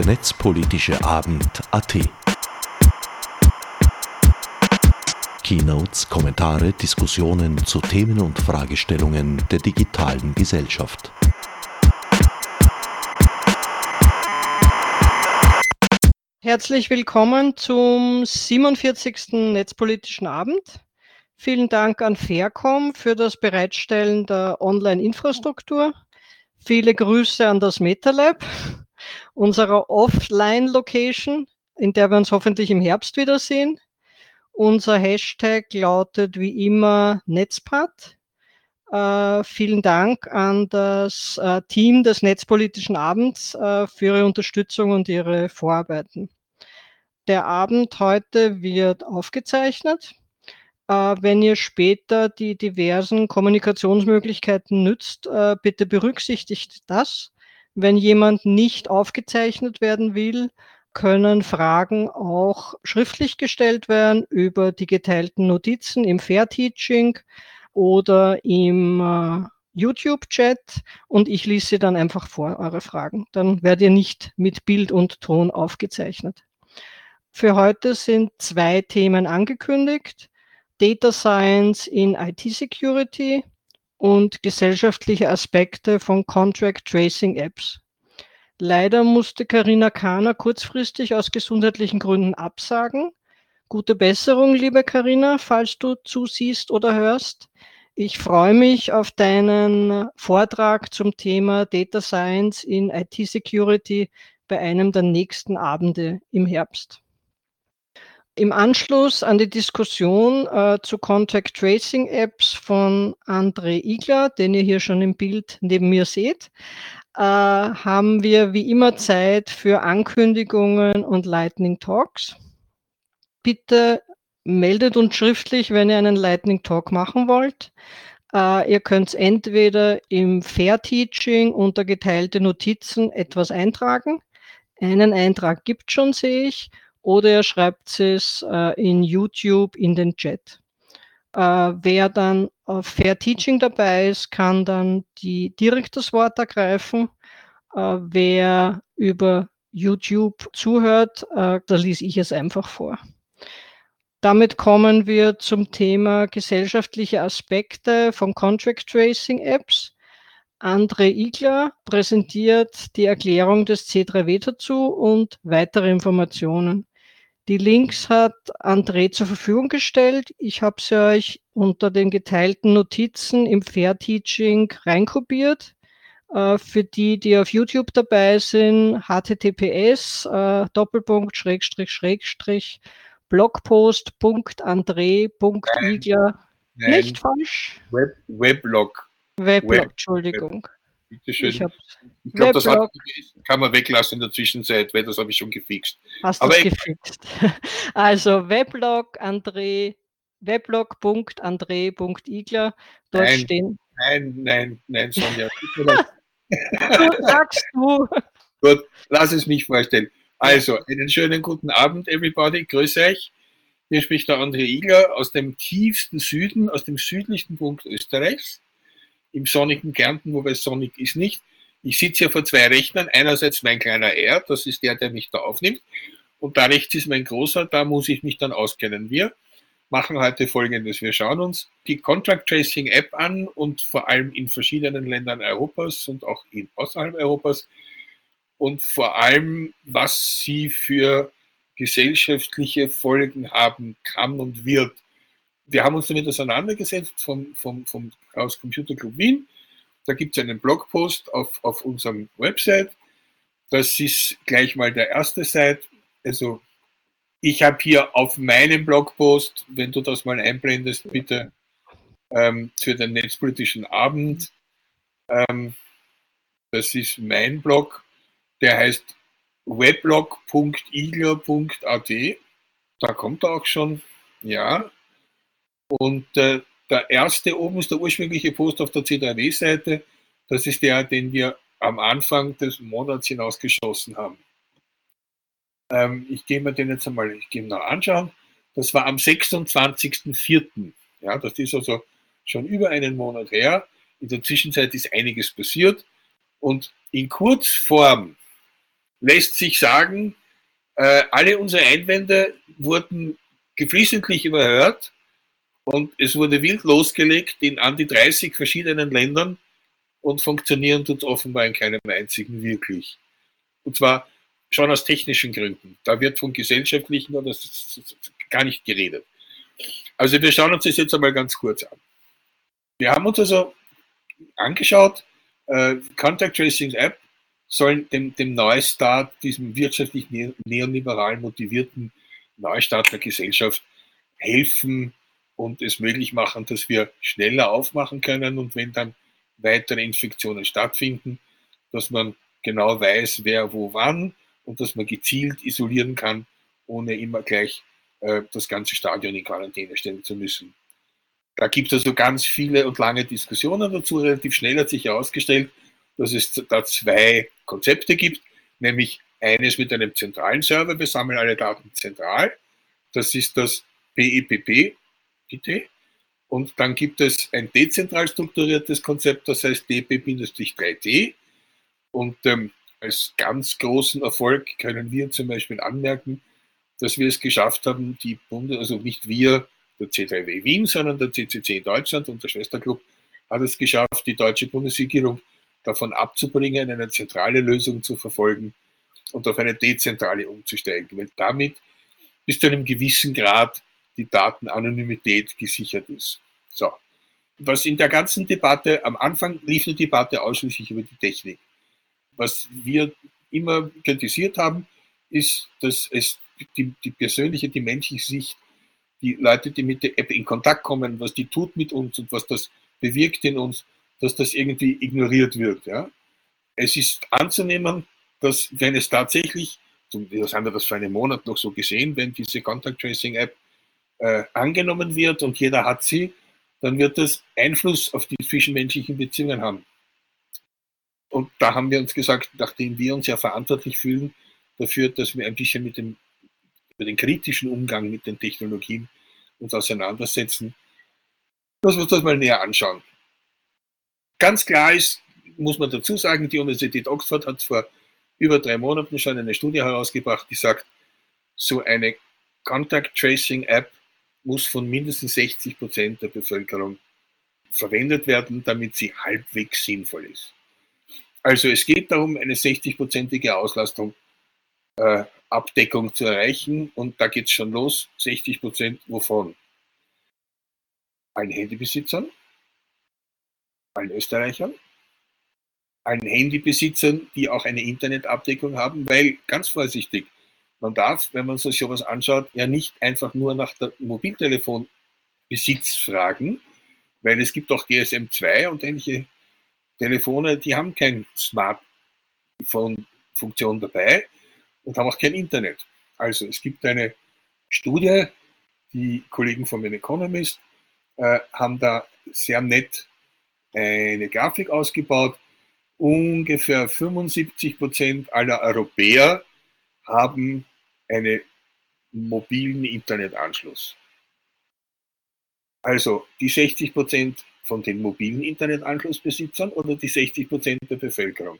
der netzpolitische Abend AT. Keynotes, Kommentare, Diskussionen zu Themen und Fragestellungen der digitalen Gesellschaft. Herzlich willkommen zum 47. Netzpolitischen Abend. Vielen Dank an Faircom für das Bereitstellen der Online-Infrastruktur. Viele Grüße an das MetaLab, unserer Offline-Location, in der wir uns hoffentlich im Herbst wiedersehen. Unser Hashtag lautet wie immer Netzpad. Äh, vielen Dank an das äh, Team des Netzpolitischen Abends äh, für Ihre Unterstützung und Ihre Vorarbeiten. Der Abend heute wird aufgezeichnet. Äh, wenn ihr später die diversen Kommunikationsmöglichkeiten nützt, äh, bitte berücksichtigt das. Wenn jemand nicht aufgezeichnet werden will, können Fragen auch schriftlich gestellt werden über die geteilten Notizen im Fair Teaching oder im äh, YouTube-Chat und ich lese sie dann einfach vor, eure Fragen. Dann werdet ihr nicht mit Bild und Ton aufgezeichnet. Für heute sind zwei Themen angekündigt. Data Science in IT Security und gesellschaftliche Aspekte von Contract Tracing Apps. Leider musste Karina Kahner kurzfristig aus gesundheitlichen Gründen absagen. Gute Besserung, liebe Karina, falls du zusiehst oder hörst. Ich freue mich auf deinen Vortrag zum Thema Data Science in IT Security bei einem der nächsten Abende im Herbst. Im Anschluss an die Diskussion äh, zu Contact Tracing Apps von André Igler, den ihr hier schon im Bild neben mir seht, äh, haben wir wie immer Zeit für Ankündigungen und Lightning Talks. Bitte meldet uns schriftlich, wenn ihr einen Lightning Talk machen wollt. Äh, ihr könnt entweder im Fair Teaching unter geteilte Notizen etwas eintragen. Einen Eintrag gibt schon, sehe ich. Oder ihr schreibt es äh, in YouTube in den Chat. Äh, wer dann auf Fair Teaching dabei ist, kann dann die, direkt das Wort ergreifen. Äh, wer über YouTube zuhört, äh, da lese ich es einfach vor. Damit kommen wir zum Thema gesellschaftliche Aspekte von Contract Tracing Apps. André Igler präsentiert die Erklärung des C3W dazu und weitere Informationen. Die Links hat André zur Verfügung gestellt. Ich habe sie euch unter den geteilten Notizen im Fair Teaching reinkopiert. Äh, für die, die auf YouTube dabei sind, https äh, Doppelpunkt Schrägstrich Schrägstrich blogpost.andre.igler. Nicht falsch? Web, Weblog. Weblog, Web, Entschuldigung. Bitte schön. Ich, ich glaube, das hat, kann man weglassen in der Zwischenzeit, weil das habe ich schon gefixt. Hast du gefixt? Also Weblog André, weblog.andre.igler, dort nein, stehen. Nein, nein, nein, Sonja. sagst du. Gut, lass es mich vorstellen. Also, einen schönen guten Abend, everybody. Grüße euch. Hier spricht der André Igler aus dem tiefsten Süden, aus dem südlichsten Punkt Österreichs im sonnigen Kärnten, wobei sonnig ist nicht. Ich sitze hier vor zwei Rechnern. Einerseits mein kleiner R, das ist der, der mich da aufnimmt. Und da rechts ist mein großer, da muss ich mich dann auskennen. Wir machen heute Folgendes. Wir schauen uns die Contract Tracing App an und vor allem in verschiedenen Ländern Europas und auch in außerhalb Europas und vor allem, was sie für gesellschaftliche Folgen haben kann und wird wir haben uns damit auseinandergesetzt vom, vom, vom Chaos Computer Club Wien. Da gibt es einen Blogpost auf, auf unserem Website. Das ist gleich mal der erste Seite. Also ich habe hier auf meinem Blogpost, wenn du das mal einblendest, bitte ähm, für den netzpolitischen Abend. Ähm, das ist mein Blog, der heißt weblog.igler.at. Da kommt er auch schon. Ja, und äh, der erste oben ist der ursprüngliche Post auf der C3W-Seite. Das ist der, den wir am Anfang des Monats hinausgeschossen haben. Ähm, ich gehe mir den jetzt einmal noch anschauen. Das war am 26.04. Ja, das ist also schon über einen Monat her. In der Zwischenzeit ist einiges passiert. Und in Kurzform lässt sich sagen, äh, alle unsere Einwände wurden geflissentlich überhört und es wurde wild losgelegt in an die 30 verschiedenen Ländern und funktionieren tut offenbar in keinem einzigen wirklich. Und zwar schon aus technischen Gründen. Da wird von gesellschaftlichen oder gar nicht geredet. Also wir schauen uns das jetzt einmal ganz kurz an. Wir haben uns also angeschaut, äh, Contact Tracing App soll dem, dem Neustart, diesem wirtschaftlich neoliberal motivierten Neustart der Gesellschaft helfen und es möglich machen, dass wir schneller aufmachen können und wenn dann weitere Infektionen stattfinden, dass man genau weiß, wer wo wann und dass man gezielt isolieren kann, ohne immer gleich äh, das ganze Stadion in Quarantäne stellen zu müssen. Da gibt es also ganz viele und lange Diskussionen dazu. Relativ schnell hat sich herausgestellt, dass es da zwei Konzepte gibt, nämlich eines mit einem zentralen Server, wir sammeln alle Daten zentral. Das ist das PEPP, bitte. Und dann gibt es ein dezentral strukturiertes Konzept, das heißt DP-3D. Und ähm, als ganz großen Erfolg können wir zum Beispiel anmerken, dass wir es geschafft haben, die Bunde, also nicht wir, der C3W Wien, sondern der CCC in Deutschland und der Schwesterclub hat es geschafft, die deutsche Bundesregierung davon abzubringen, eine zentrale Lösung zu verfolgen und auf eine dezentrale umzusteigen, weil damit bis zu einem gewissen Grad die Datenanonymität gesichert ist. So. Was in der ganzen Debatte, am Anfang lief die Debatte ausschließlich über die Technik. Was wir immer kritisiert haben, ist, dass es die, die persönliche, die menschliche Sicht, die Leute, die mit der App in Kontakt kommen, was die tut mit uns und was das bewirkt in uns, dass das irgendwie ignoriert wird. Ja? Es ist anzunehmen, dass wenn es tatsächlich, das haben wir das vor einem Monat noch so gesehen, wenn diese Contact Tracing App äh, angenommen wird und jeder hat sie, dann wird das Einfluss auf die zwischenmenschlichen Beziehungen haben. Und da haben wir uns gesagt, nachdem wir uns ja verantwortlich fühlen dafür, dass wir ein bisschen mit dem, mit dem kritischen Umgang mit den Technologien uns auseinandersetzen, dass wir uns das mal näher anschauen. Ganz klar ist, muss man dazu sagen, die Universität Oxford hat vor über drei Monaten schon eine Studie herausgebracht, die sagt, so eine Contact Tracing App muss von mindestens 60 Prozent der Bevölkerung verwendet werden, damit sie halbwegs sinnvoll ist. Also es geht darum, eine 60-prozentige Auslastung, äh, Abdeckung zu erreichen und da geht es schon los. 60 Prozent wovon? Allen Handybesitzern, allen Österreichern, allen Handybesitzern, die auch eine Internetabdeckung haben, weil ganz vorsichtig, man darf, wenn man sich sowas anschaut, ja nicht einfach nur nach der Mobiltelefonbesitz fragen, weil es gibt auch GSM 2 und ähnliche Telefone, die haben kein Smartphone-Funktion dabei und haben auch kein Internet. Also es gibt eine Studie, die Kollegen von The Economist äh, haben da sehr nett eine Grafik ausgebaut. Ungefähr 75 Prozent aller Europäer haben einen mobilen Internetanschluss. Also die 60 Prozent von den mobilen Internetanschlussbesitzern oder die 60 Prozent der Bevölkerung.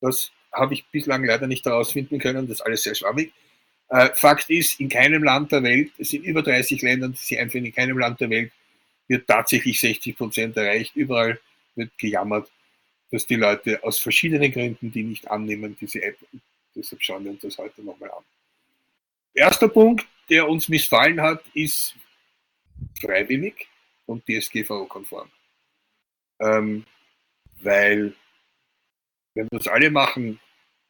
Das habe ich bislang leider nicht herausfinden können, das ist alles sehr schwammig. Äh, Fakt ist, in keinem Land der Welt, es sind über 30 Länder, sie einfach in keinem Land der Welt wird tatsächlich 60 Prozent erreicht. Überall wird gejammert, dass die Leute aus verschiedenen Gründen die nicht annehmen, diese App. Deshalb schauen wir uns das heute nochmal an. Erster Punkt, der uns missfallen hat, ist freiwillig und DSGVO-konform. Ähm, weil, wenn das alle machen,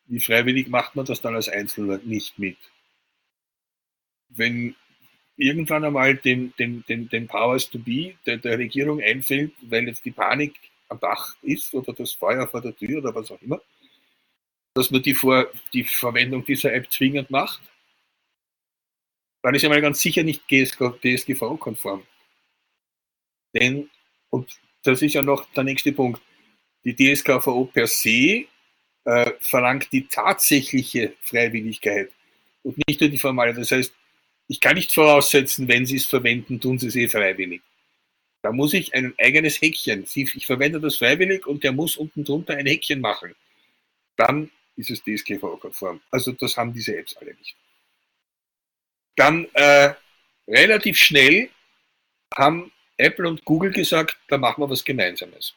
wie freiwillig macht man das dann als Einzelner nicht mit. Wenn irgendwann einmal den, den, den, den Powers to be der, der Regierung einfällt, weil jetzt die Panik am Dach ist oder das Feuer vor der Tür oder was auch immer, dass man die, vor, die Verwendung dieser App zwingend macht, dann ist ja mal ganz sicher nicht DSGVO-konform. Denn, und das ist ja noch der nächste Punkt, die DSGVO per se äh, verlangt die tatsächliche Freiwilligkeit und nicht nur die formale. Das heißt, ich kann nicht voraussetzen, wenn Sie es verwenden, tun Sie es eh freiwillig. Da muss ich ein eigenes Häkchen. Ich verwende das freiwillig und der muss unten drunter ein Häkchen machen. Dann dieses DSGVO-konform. Also das haben diese Apps alle nicht. Dann äh, relativ schnell haben Apple und Google gesagt, da machen wir was Gemeinsames.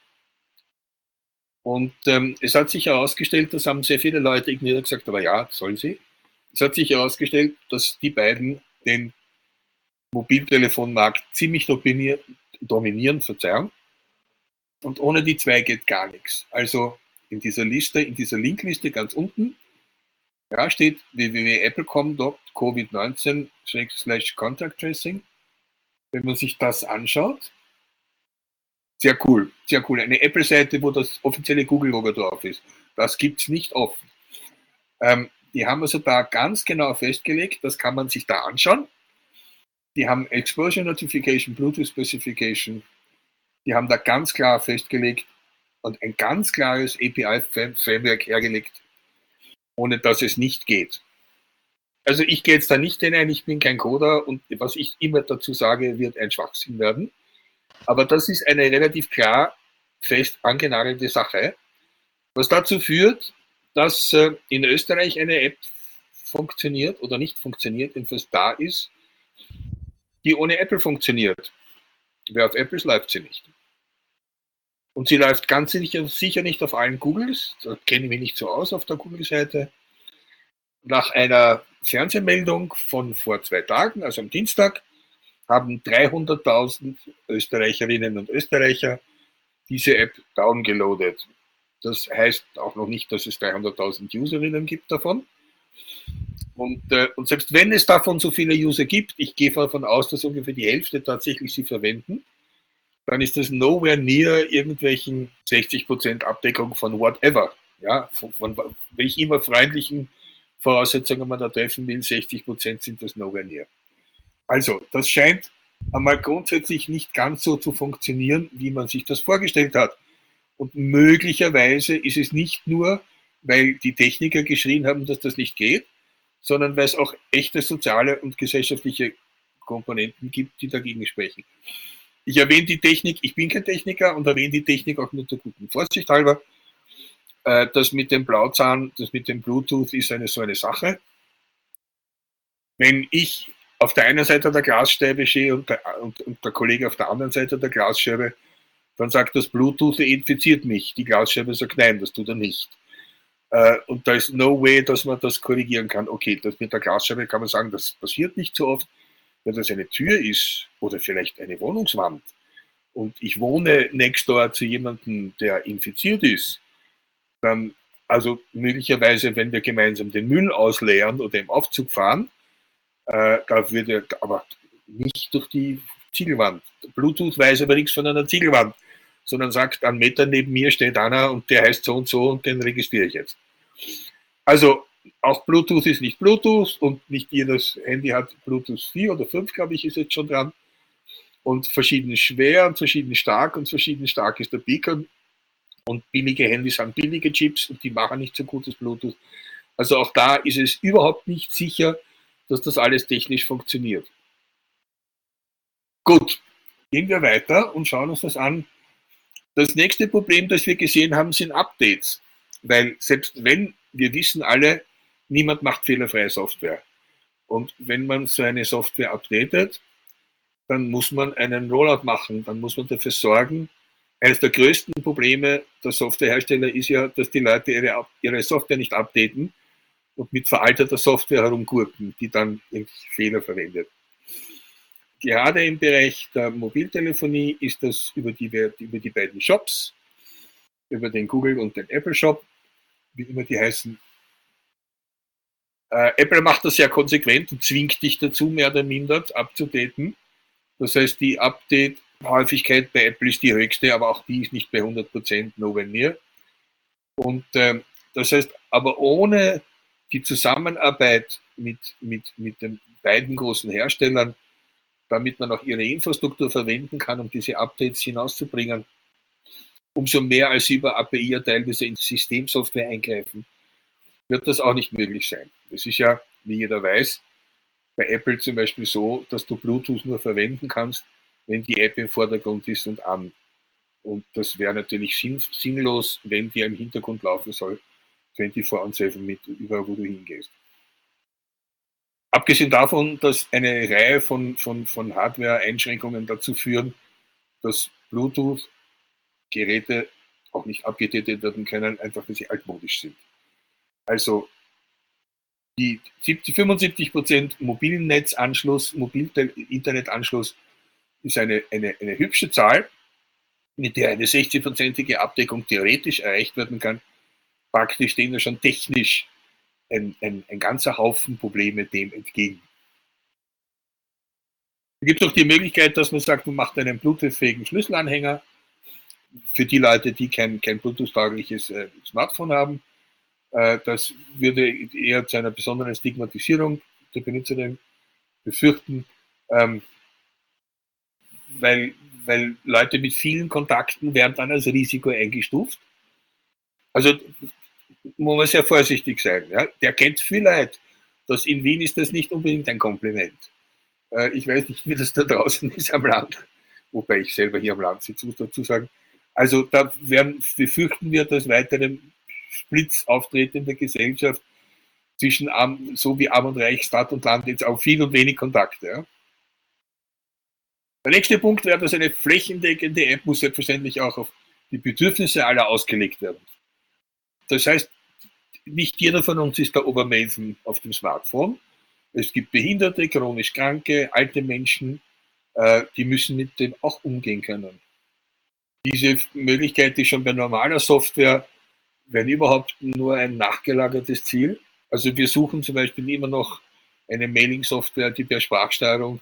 Und ähm, es hat sich herausgestellt, das haben sehr viele Leute ignoriert gesagt, aber ja, sollen sie. Es hat sich herausgestellt, dass die beiden den Mobiltelefonmarkt ziemlich dominieren, dominieren Verzeihung. Und ohne die zwei geht gar nichts. Also in dieser Liste, in dieser Linkliste ganz unten, ja, steht www.apple.com Covid-19 Contact Tracing. Wenn man sich das anschaut, sehr cool, sehr cool. Eine Apple-Seite, wo das offizielle Google-Logo drauf ist. Das gibt es nicht offen. Ähm, die haben also da ganz genau festgelegt, das kann man sich da anschauen. Die haben Exposure Notification, Bluetooth Specification. Die haben da ganz klar festgelegt und ein ganz klares API-Framework hergelegt, ohne dass es nicht geht. Also ich gehe jetzt da nicht hinein, ich bin kein Coder und was ich immer dazu sage, wird ein Schwachsinn werden. Aber das ist eine relativ klar fest angenagelte Sache, was dazu führt, dass äh, in Österreich eine App funktioniert oder nicht funktioniert, jedenfalls da ist, die ohne Apple funktioniert. Wer auf Apple ist, läuft sie nicht. Und sie läuft ganz sicher, nicht auf allen Googles. Da kenne ich mich nicht so aus auf der Google-Seite. Nach einer Fernsehmeldung von vor zwei Tagen, also am Dienstag, haben 300.000 Österreicherinnen und Österreicher diese App downgeloadet. Das heißt auch noch nicht, dass es 300.000 Userinnen gibt davon. Und, äh, und selbst wenn es davon so viele User gibt, ich gehe davon aus, dass ungefähr die Hälfte tatsächlich sie verwenden, dann ist das nowhere near irgendwelchen 60% Abdeckung von whatever. Ja, von, von welch immer freundlichen Voraussetzungen man da treffen will, 60% sind das nowhere near. Also, das scheint einmal grundsätzlich nicht ganz so zu funktionieren, wie man sich das vorgestellt hat. Und möglicherweise ist es nicht nur, weil die Techniker geschrien haben, dass das nicht geht, sondern weil es auch echte soziale und gesellschaftliche Komponenten gibt, die dagegen sprechen. Ich erwähne die Technik, ich bin kein Techniker und erwähne die Technik auch nur zur guten Vorsicht halber. Äh, das mit dem Blauzahn, das mit dem Bluetooth ist eine so eine Sache. Wenn ich auf der einen Seite der Glasscheibe stehe und der, und, und der Kollege auf der anderen Seite der Glasscheibe, dann sagt das Bluetooth infiziert mich. Die Glasscheibe sagt nein, das tut er nicht. Äh, und da ist no way, dass man das korrigieren kann. Okay, das mit der Glasscheibe kann man sagen, das passiert nicht so oft. Wenn das eine Tür ist oder vielleicht eine Wohnungswand und ich wohne next door zu jemandem, der infiziert ist, dann, also möglicherweise, wenn wir gemeinsam den Müll ausleeren oder im Aufzug fahren, äh, da würde aber nicht durch die Ziegelwand. Bluetooth weiß aber nichts von einer Ziegelwand, sondern sagt, einen Meter neben mir steht einer und der heißt so und so und den registriere ich jetzt. Also auch Bluetooth ist nicht Bluetooth und nicht jedes Handy hat Bluetooth 4 oder 5, glaube ich, ist jetzt schon dran. Und verschieden schwer und verschieden stark und verschieden stark ist der Beacon. Und billige Handys haben billige Chips und die machen nicht so gutes Bluetooth. Also auch da ist es überhaupt nicht sicher, dass das alles technisch funktioniert. Gut, gehen wir weiter und schauen uns das an. Das nächste Problem, das wir gesehen haben, sind Updates. Weil selbst wenn wir wissen alle, niemand macht fehlerfreie Software. Und wenn man so eine Software updatet, dann muss man einen Rollout machen, dann muss man dafür sorgen. Eines der größten Probleme der Softwarehersteller ist ja, dass die Leute ihre, ihre Software nicht updaten und mit veralteter Software herumgurken, die dann Fehler verwendet. Gerade im Bereich der Mobiltelefonie ist das über die, über die beiden Shops, über den Google und den Apple Shop, wie immer die heißen. Äh, Apple macht das sehr konsequent und zwingt dich dazu, mehr oder minder abzudaten. Das heißt, die Update-Häufigkeit bei Apple ist die höchste, aber auch die ist nicht bei 100% nowhere near. Und äh, das heißt, aber ohne die Zusammenarbeit mit, mit, mit den beiden großen Herstellern, damit man auch ihre Infrastruktur verwenden kann, um diese Updates hinauszubringen, umso mehr als über API ja teilweise in Systemsoftware eingreifen, wird das auch nicht möglich sein. Es ist ja, wie jeder weiß, bei Apple zum Beispiel so, dass du Bluetooth nur verwenden kannst, wenn die App im Vordergrund ist und an. Und das wäre natürlich sinn, sinnlos, wenn die im Hintergrund laufen soll, 24 on 7 mit, überall wo du hingehst. Abgesehen davon, dass eine Reihe von, von, von Hardware-Einschränkungen dazu führen, dass Bluetooth-Geräte auch nicht abgedatet werden können, einfach weil sie altmodisch sind. Also die 70, 75 Prozent mobilen Netzanschluss, Mobil-Internetanschluss ist eine, eine, eine hübsche Zahl, mit der eine 60-prozentige Abdeckung theoretisch erreicht werden kann. Praktisch stehen da schon technisch ein, ein, ein ganzer Haufen Probleme dem entgegen. Es gibt auch die Möglichkeit, dass man sagt, man macht einen Bluetooth-fähigen Schlüsselanhänger für die Leute, die kein, kein Bluetooth-taugliches äh, Smartphone haben. Äh, das würde eher zu einer besonderen Stigmatisierung der Benutzerin befürchten, ähm, weil, weil Leute mit vielen Kontakten werden dann als Risiko eingestuft. Also muss man sehr vorsichtig sein. Ja? Der kennt viel Leid. Das in Wien ist das nicht unbedingt ein Kompliment. Äh, ich weiß nicht, wie das da draußen ist am Land, wobei ich selber hier am Land sitze, muss dazu sagen. Also da werden, befürchten wir, dass weitere Splits auftreten in der Gesellschaft zwischen arm, so wie arm und reich, Stadt und Land jetzt auch viel und wenig Kontakte. Ja? Der nächste Punkt wäre, dass eine flächendeckende App muss selbstverständlich auch auf die Bedürfnisse aller ausgelegt werden. Das heißt, nicht jeder von uns ist der Obermenschen auf dem Smartphone. Es gibt Behinderte, chronisch Kranke, alte Menschen, äh, die müssen mit dem auch umgehen können. Diese Möglichkeit ist schon bei normaler Software, wenn überhaupt, nur ein nachgelagertes Ziel. Also wir suchen zum Beispiel immer noch eine Mailing-Software, die per Sprachsteuerung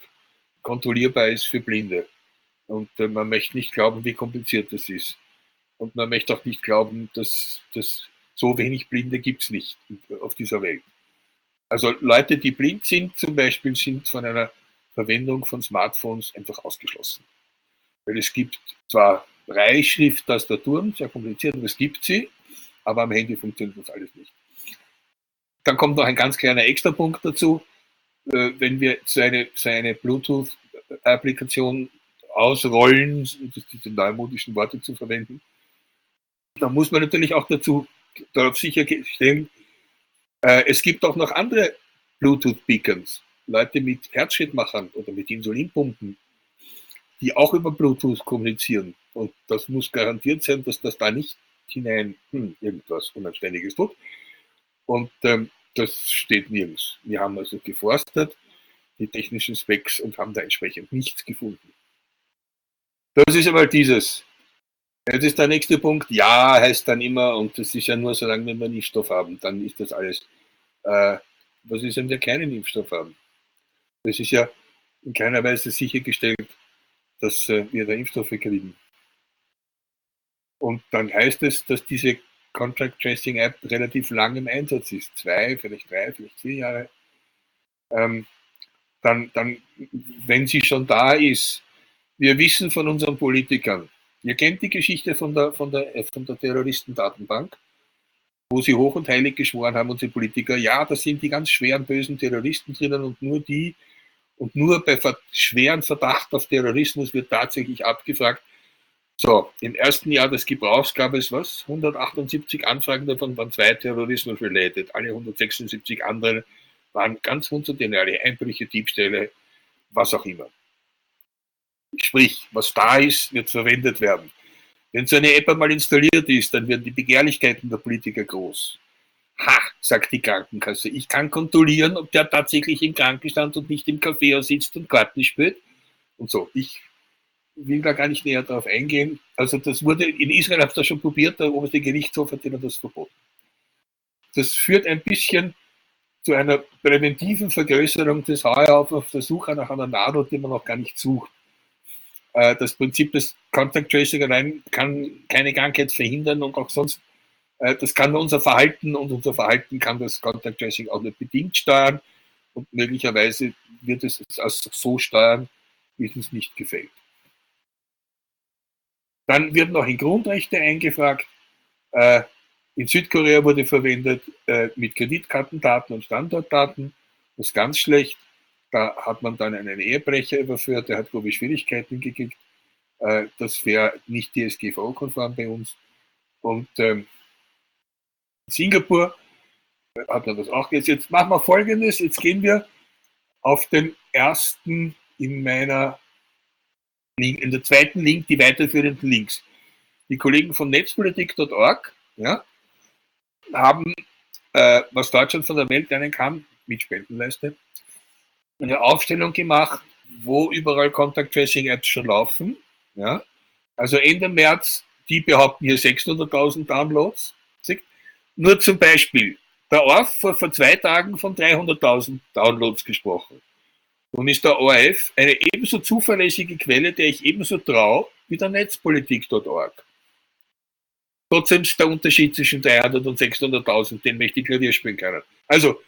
kontrollierbar ist für Blinde. Und äh, man möchte nicht glauben, wie kompliziert das ist. Und man möchte auch nicht glauben, dass, dass so wenig Blinde gibt es nicht auf dieser Welt. Also Leute, die blind sind zum Beispiel, sind von einer Verwendung von Smartphones einfach ausgeschlossen. Weil es gibt zwar Breitschrift-Tastaturen, sehr kompliziert, aber es gibt sie, aber am Handy funktioniert das alles nicht. Dann kommt noch ein ganz kleiner Extrapunkt dazu. Äh, wenn wir so eine, so eine Bluetooth-Applikation ausrollen, diese neumodischen Worte zu verwenden, dann muss man natürlich auch dazu darauf sicherstellen, äh, es gibt auch noch andere Bluetooth-Beacons, Leute mit Herzschrittmachern oder mit Insulinpumpen, die auch über Bluetooth kommunizieren. Und das muss garantiert sein, dass das da nicht hinein hm, irgendwas Unanständiges tut. Und ähm, das steht nirgends. Wir haben also geforstet, die technischen Specs und haben da entsprechend nichts gefunden. Das ist einmal dieses. Jetzt ist der nächste Punkt. Ja, heißt dann immer, und das ist ja nur, solange wir einen Impfstoff haben, dann ist das alles. Äh, was ist, wenn wir keinen Impfstoff haben? Das ist ja in keiner Weise sichergestellt, dass äh, wir da Impfstoffe kriegen. Und dann heißt es, dass diese Contract Tracing App relativ lang im Einsatz ist, zwei, vielleicht drei, vielleicht vier Jahre, ähm, dann, dann, wenn sie schon da ist, wir wissen von unseren Politikern, ihr kennt die Geschichte von der, von der, äh, von der Terroristendatenbank, wo sie hoch und heilig geschworen haben, unsere Politiker, ja, da sind die ganz schweren, bösen Terroristen drinnen und nur die, und nur bei schweren Verdacht auf Terrorismus wird tatsächlich abgefragt, so, im ersten Jahr des Gebrauchs gab es was? 178 Anfragen davon waren zwei Terrorismus-related. Alle 176 anderen waren ganz hundertdenare Einbrüche, Diebstähle, was auch immer. Sprich, was da ist, wird verwendet werden. Wenn so eine App einmal installiert ist, dann werden die Begehrlichkeiten der Politiker groß. Ha, sagt die Krankenkasse, ich kann kontrollieren, ob der tatsächlich im Krankenstand und nicht im Café sitzt und Karten spielt. Und so, ich will da gar nicht näher darauf eingehen. Also das wurde, in Israel hat das schon probiert, der oberste Gerichtshof hat ihnen das verboten. Das führt ein bisschen zu einer präventiven Vergrößerung des Heuhaufens auf der Suche nach einer Nadel, die man noch gar nicht sucht. Äh, das Prinzip des Contact Tracing allein kann keine Krankheit verhindern und auch sonst, äh, das kann unser Verhalten und unser Verhalten kann das Contact Tracing auch nur bedingt steuern und möglicherweise wird es so steuern, wie es uns nicht gefällt. Dann wird noch in Grundrechte eingefragt. Äh, in Südkorea wurde verwendet äh, mit Kreditkartendaten und Standortdaten. Das ist ganz schlecht. Da hat man dann einen Ehebrecher überführt, der hat grobe Schwierigkeiten gekriegt. Äh, das wäre nicht DSGVO-konform bei uns. Und ähm, Singapur hat man das auch jetzt. Jetzt machen wir folgendes: Jetzt gehen wir auf den ersten in meiner, in der zweiten Link, die weiterführenden Links. Die Kollegen von netzpolitik.org ja, haben, äh, was Deutschland von der Welt lernen kann, mit Spendenleiste, eine Aufstellung gemacht, wo überall Contact Tracing Apps schon laufen. Ja. Also Ende März, die behaupten hier 600.000 Downloads. Nur zum Beispiel, der ORF hat vor zwei Tagen von 300.000 Downloads gesprochen. Nun ist der ORF eine ebenso zuverlässige Quelle, der ich ebenso traue wie der Netzpolitik.org. Trotzdem ist der Unterschied zwischen 300 und 600.000, den möchte ich Klavier spielen können. Also,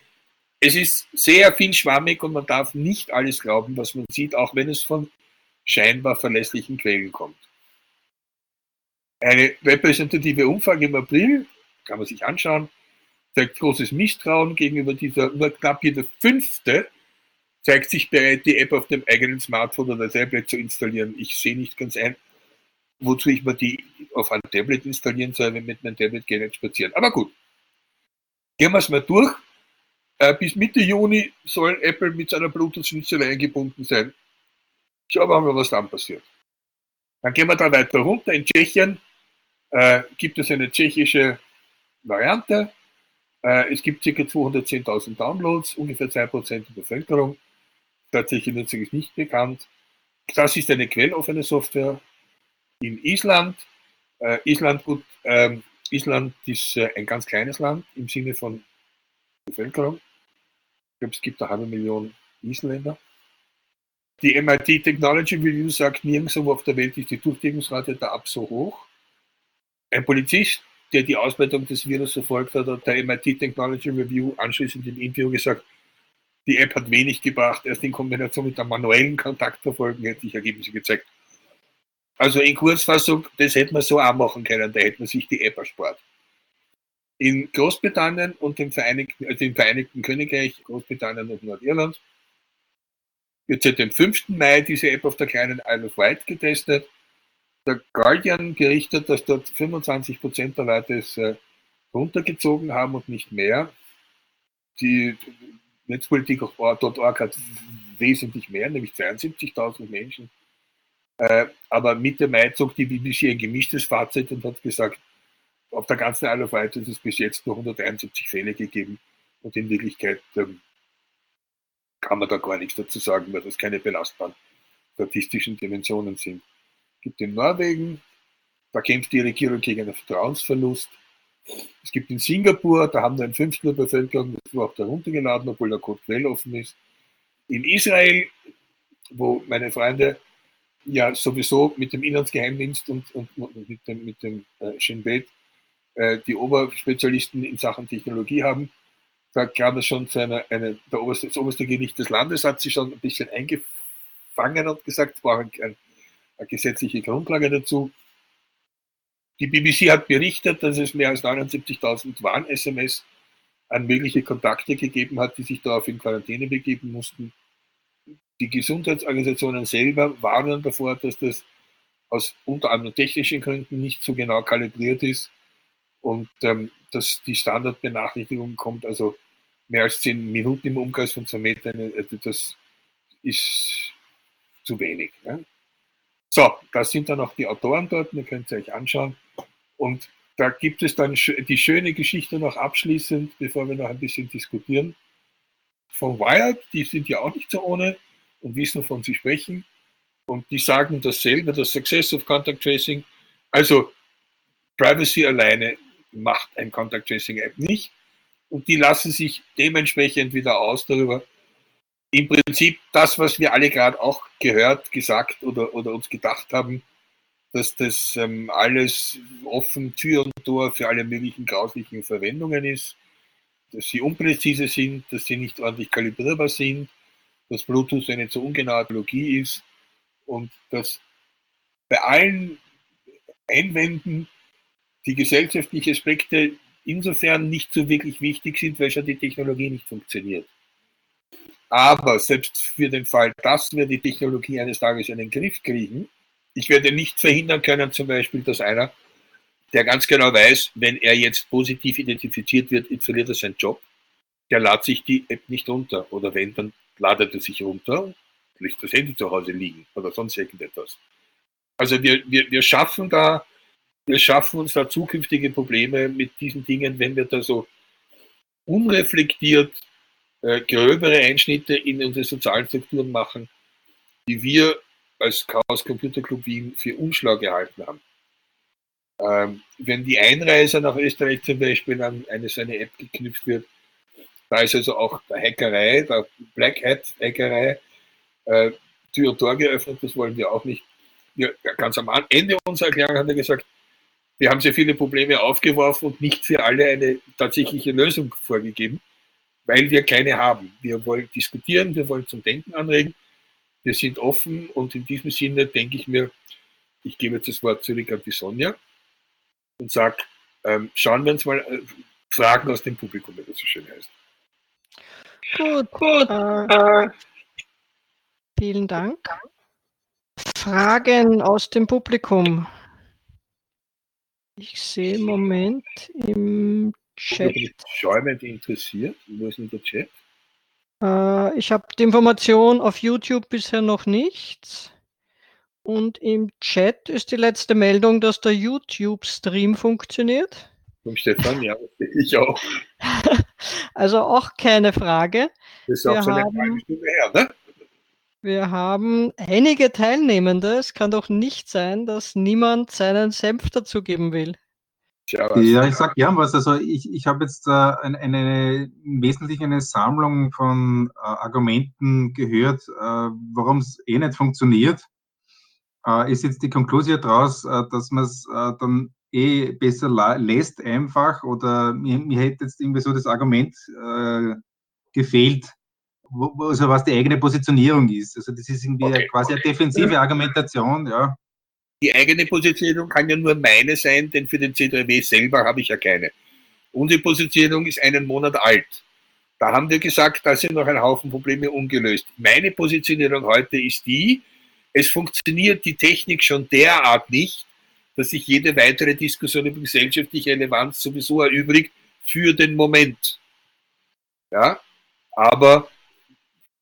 es ist sehr viel schwammig und man darf nicht alles glauben, was man sieht, auch wenn es von scheinbar verlässlichen Quellen kommt. Eine repräsentative Umfrage im April, kann man sich anschauen, zeigt großes Misstrauen gegenüber dieser, nur knapp jeder fünfte zeigt sich bereit, die App auf dem eigenen Smartphone oder Tablet zu installieren. Ich sehe nicht ganz ein, wozu ich mir die auf ein Tablet installieren soll, wenn mit meinem Tablet gehe nicht spazieren. Aber gut, gehen wir es mal durch. Äh, bis Mitte Juni soll Apple mit seiner Bluetooth-Schnitzelei eingebunden sein. Schauen wir mal, was dann passiert. Dann gehen wir da weiter runter. In Tschechien äh, gibt es eine tschechische Variante. Äh, es gibt ca. 210.000 Downloads, ungefähr 2% der Bevölkerung. Tatsächlich Nutzung ist nicht bekannt. Das ist eine quelloffene Software. In Island, äh, Island, gut, ähm, Island ist äh, ein ganz kleines Land im Sinne von Bevölkerung. Ich glaube, es gibt eine halbe Million Isländer. Die MIT Technology Review sagt, nirgendwo auf der Welt ist die Durchdeckungsrate der App so hoch. Ein Polizist, der die Ausbreitung des Virus verfolgt hat, hat der MIT Technology Review anschließend im Interview gesagt, die App hat wenig gebracht, erst in Kombination mit einem manuellen Kontaktverfolgen hätte sich Ergebnisse gezeigt. Also in Kurzfassung, das hätte man so auch machen können, da hätte man sich die App erspart. In Großbritannien und dem Vereinigten, also im Vereinigten Königreich, Großbritannien und Nordirland, wird seit dem 5. Mai diese App auf der kleinen Isle of Wight getestet. Der Guardian berichtet, dass dort 25 Prozent der Leute es äh, runtergezogen haben und nicht mehr. Die Netzpolitik.org hat wesentlich mehr, nämlich 72.000 Menschen. Äh, aber Mitte Mai zog die BBC ein gemischtes Fazit und hat gesagt, auf der ganzen Isle of Wight hat es bis jetzt nur 171 Fälle gegeben und in Wirklichkeit ähm, kann man da gar nichts dazu sagen, weil das keine belastbaren statistischen Dimensionen sind. Es gibt in Norwegen, da kämpft die Regierung gegen einen Vertrauensverlust. Es gibt in Singapur, da haben wir ein Fünftel der Bevölkerung das überhaupt heruntergeladen, obwohl der Code Quell offen ist. In Israel, wo meine Freunde ja sowieso mit dem Inlandsgeheimdienst und, und, und mit dem, mit dem äh, Shin Bet äh, die Oberspezialisten in Sachen Technologie haben, da gab es schon zu einer, eine, der oberste, das oberste Gericht des Landes hat sich schon ein bisschen eingefangen und gesagt, es braucht ein, eine gesetzliche Grundlage dazu. Die BBC hat berichtet, dass es mehr als 79.000 Warn-SMS an mögliche Kontakte gegeben hat, die sich darauf in Quarantäne begeben mussten. Die Gesundheitsorganisationen selber warnen davor, dass das aus unter anderem technischen Gründen nicht so genau kalibriert ist und ähm, dass die Standardbenachrichtigung kommt, also mehr als zehn Minuten im Umkreis von zwei Metern, also das ist zu wenig. Ja. So, da sind dann auch die Autoren dort, ihr könnt es euch anschauen. Und da gibt es dann die schöne Geschichte noch abschließend, bevor wir noch ein bisschen diskutieren. Von Wired, die sind ja auch nicht so ohne und wissen, wovon sie sprechen. Und die sagen dasselbe, das Success of Contact Tracing. Also Privacy alleine macht ein Contact Tracing App nicht und die lassen sich dementsprechend wieder aus darüber. Im Prinzip das, was wir alle gerade auch gehört, gesagt oder, oder uns gedacht haben, dass das ähm, alles offen Tür und Tor für alle möglichen grauslichen Verwendungen ist, dass sie unpräzise sind, dass sie nicht ordentlich kalibrierbar sind, dass Bluetooth eine zu ungenaue Technologie ist und dass bei allen Einwänden die gesellschaftlichen Aspekte insofern nicht so wirklich wichtig sind, weil schon die Technologie nicht funktioniert. Aber selbst für den Fall, dass wir die Technologie eines Tages in den Griff kriegen, ich werde nicht verhindern können, zum Beispiel, dass einer der ganz genau weiß, wenn er jetzt positiv identifiziert wird, verliert er seinen Job. Der lädt sich die App nicht runter. Oder wenn, dann ladet er sich runter lässt das Handy zu Hause liegen oder sonst irgendetwas. Also wir, wir, wir schaffen da, wir schaffen uns da zukünftige Probleme mit diesen Dingen, wenn wir da so unreflektiert äh, gröbere Einschnitte in unsere sozialen Strukturen machen, die wir als Chaos Computer Club Wien für unschlau gehalten haben. Ähm, wenn die Einreise nach Österreich zum Beispiel an eine so eine App geknüpft wird, da ist also auch der Hackerei, der Black Hat Hackerei, äh, Tür und Tor geöffnet, das wollen wir auch nicht. Wir, ganz am Ende unserer Erklärung hat er gesagt, wir haben sehr viele Probleme aufgeworfen und nicht für alle eine tatsächliche Lösung vorgegeben, weil wir keine haben. Wir wollen diskutieren, wir wollen zum Denken anregen, wir sind offen und in diesem Sinne denke ich mir, ich gebe jetzt das Wort zurück an die Sonja und sage, ähm, schauen wir uns mal äh, Fragen aus dem Publikum, wie das so schön heißt. Gut, gut. Äh, vielen Dank. Fragen aus dem Publikum. Ich sehe im Moment im Chat. Schäumend interessiert. Wo ist denn der Chat? Äh, ich habe die Information auf YouTube bisher noch nichts. Und im Chat ist die letzte Meldung, dass der YouTube-Stream funktioniert. Vom Stefan, ja, ich auch. also auch keine Frage. Das ist auch so eine haben, Stunde her, ne? Wir haben einige Teilnehmende. Es kann doch nicht sein, dass niemand seinen Senf dazugeben will. Ja, ich sag gern was. Also ich, ich habe jetzt äh, eine, eine wesentlich eine Sammlung von äh, Argumenten gehört, äh, warum es eh nicht funktioniert. Äh, ist jetzt die Konklusion daraus, äh, dass man es äh, dann eh besser lässt einfach oder mir, mir hätte jetzt irgendwie so das Argument gefehlt, wo, also was die eigene Positionierung ist. Also das ist irgendwie okay. quasi eine defensive Argumentation, ja die eigene Positionierung kann ja nur meine sein, denn für den C3W selber habe ich ja keine. Unsere Positionierung ist einen Monat alt. Da haben wir gesagt, da sind noch ein Haufen Probleme ungelöst. Meine Positionierung heute ist die, es funktioniert die Technik schon derart nicht, dass sich jede weitere Diskussion über gesellschaftliche Relevanz sowieso erübrigt für den Moment. Ja, aber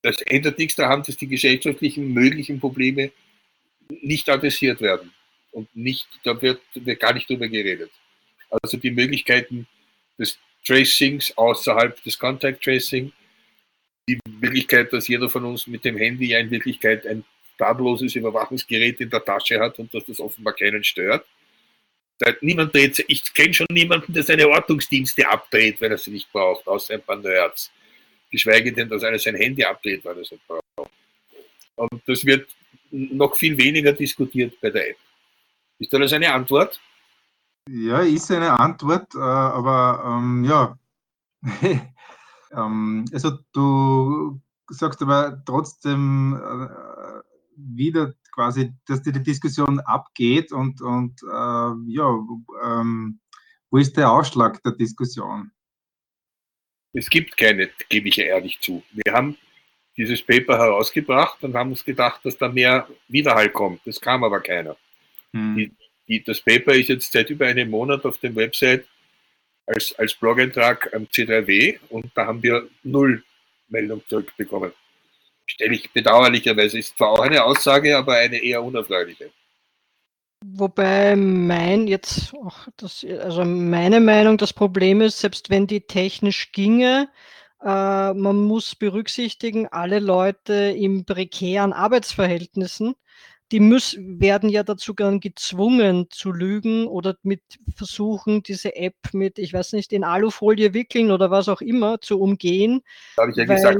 das ändert nichts daran, dass die gesellschaftlichen möglichen Probleme nicht adressiert werden. Und nicht, da wird, wird gar nicht drüber geredet. Also die Möglichkeiten des Tracings außerhalb des Contact Tracing, die Möglichkeit, dass jeder von uns mit dem Handy ja in Wirklichkeit ein tabloses Überwachungsgerät in der Tasche hat und dass das offenbar keinen stört. Niemand dreht, ich kenne schon niemanden, der seine Ortungsdienste abdreht, wenn er sie nicht braucht, außer ein paar Nerds. Geschweige denn, dass einer sein Handy abdreht, weil er es nicht braucht. Und das wird noch viel weniger diskutiert bei der App. Ist das eine Antwort? Ja, ist eine Antwort, äh, aber ähm, ja. ähm, also du sagst aber trotzdem äh, wieder quasi, dass die, die Diskussion abgeht und, und äh, ja, ähm, wo ist der Ausschlag der Diskussion? Es gibt keine, gebe ich ja ehrlich zu. Wir haben dieses Paper herausgebracht und haben uns gedacht, dass da mehr Widerhall kommt. Das kam aber keiner. Hm. Die, die, das Paper ist jetzt seit über einem Monat auf dem Website als, als Blog-Eintrag am C3W und da haben wir null Meldung zurückbekommen. Stelle ich bedauerlicherweise, ist zwar auch eine Aussage, aber eine eher unerfreuliche. Wobei mein jetzt, ach, das, also meine Meinung, das Problem ist, selbst wenn die technisch ginge, äh, man muss berücksichtigen, alle Leute in prekären Arbeitsverhältnissen, die müssen, werden ja dazu dann gezwungen zu lügen oder mit versuchen, diese App mit, ich weiß nicht, in Alufolie wickeln oder was auch immer zu umgehen. Habe ich ja gesagt.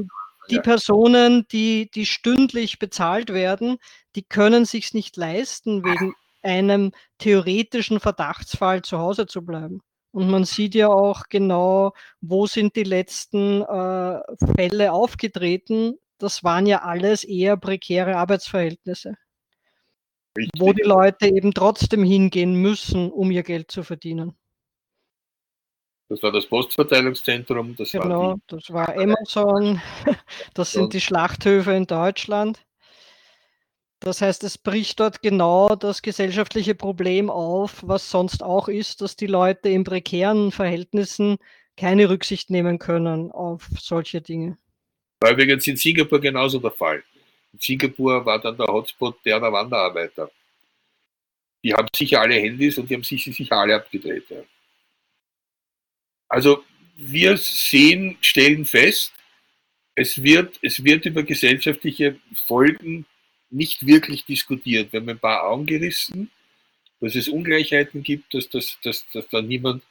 Die Personen, die, die stündlich bezahlt werden, die können sich nicht leisten, wegen einem theoretischen Verdachtsfall zu Hause zu bleiben. Und man sieht ja auch genau, wo sind die letzten äh, Fälle aufgetreten. Das waren ja alles eher prekäre Arbeitsverhältnisse. Richtig. Wo die Leute eben trotzdem hingehen müssen, um ihr Geld zu verdienen. Das war das Postverteilungszentrum, das genau, war das war Amazon, das sind die Schlachthöfe in Deutschland. Das heißt, es bricht dort genau das gesellschaftliche Problem auf, was sonst auch ist, dass die Leute in prekären Verhältnissen keine Rücksicht nehmen können auf solche Dinge. War übrigens in Singapur genauso der Fall. In Singapur war dann der Hotspot der der Wanderarbeiter. Die haben sicher alle Handys und die haben sich sicher alle abgedreht. Ja. Also wir sehen, stellen fest, es wird, es wird über gesellschaftliche Folgen nicht wirklich diskutiert. Wir haben ein paar Augen gerissen, dass es Ungleichheiten gibt, dass, dass, dass, dass da niemand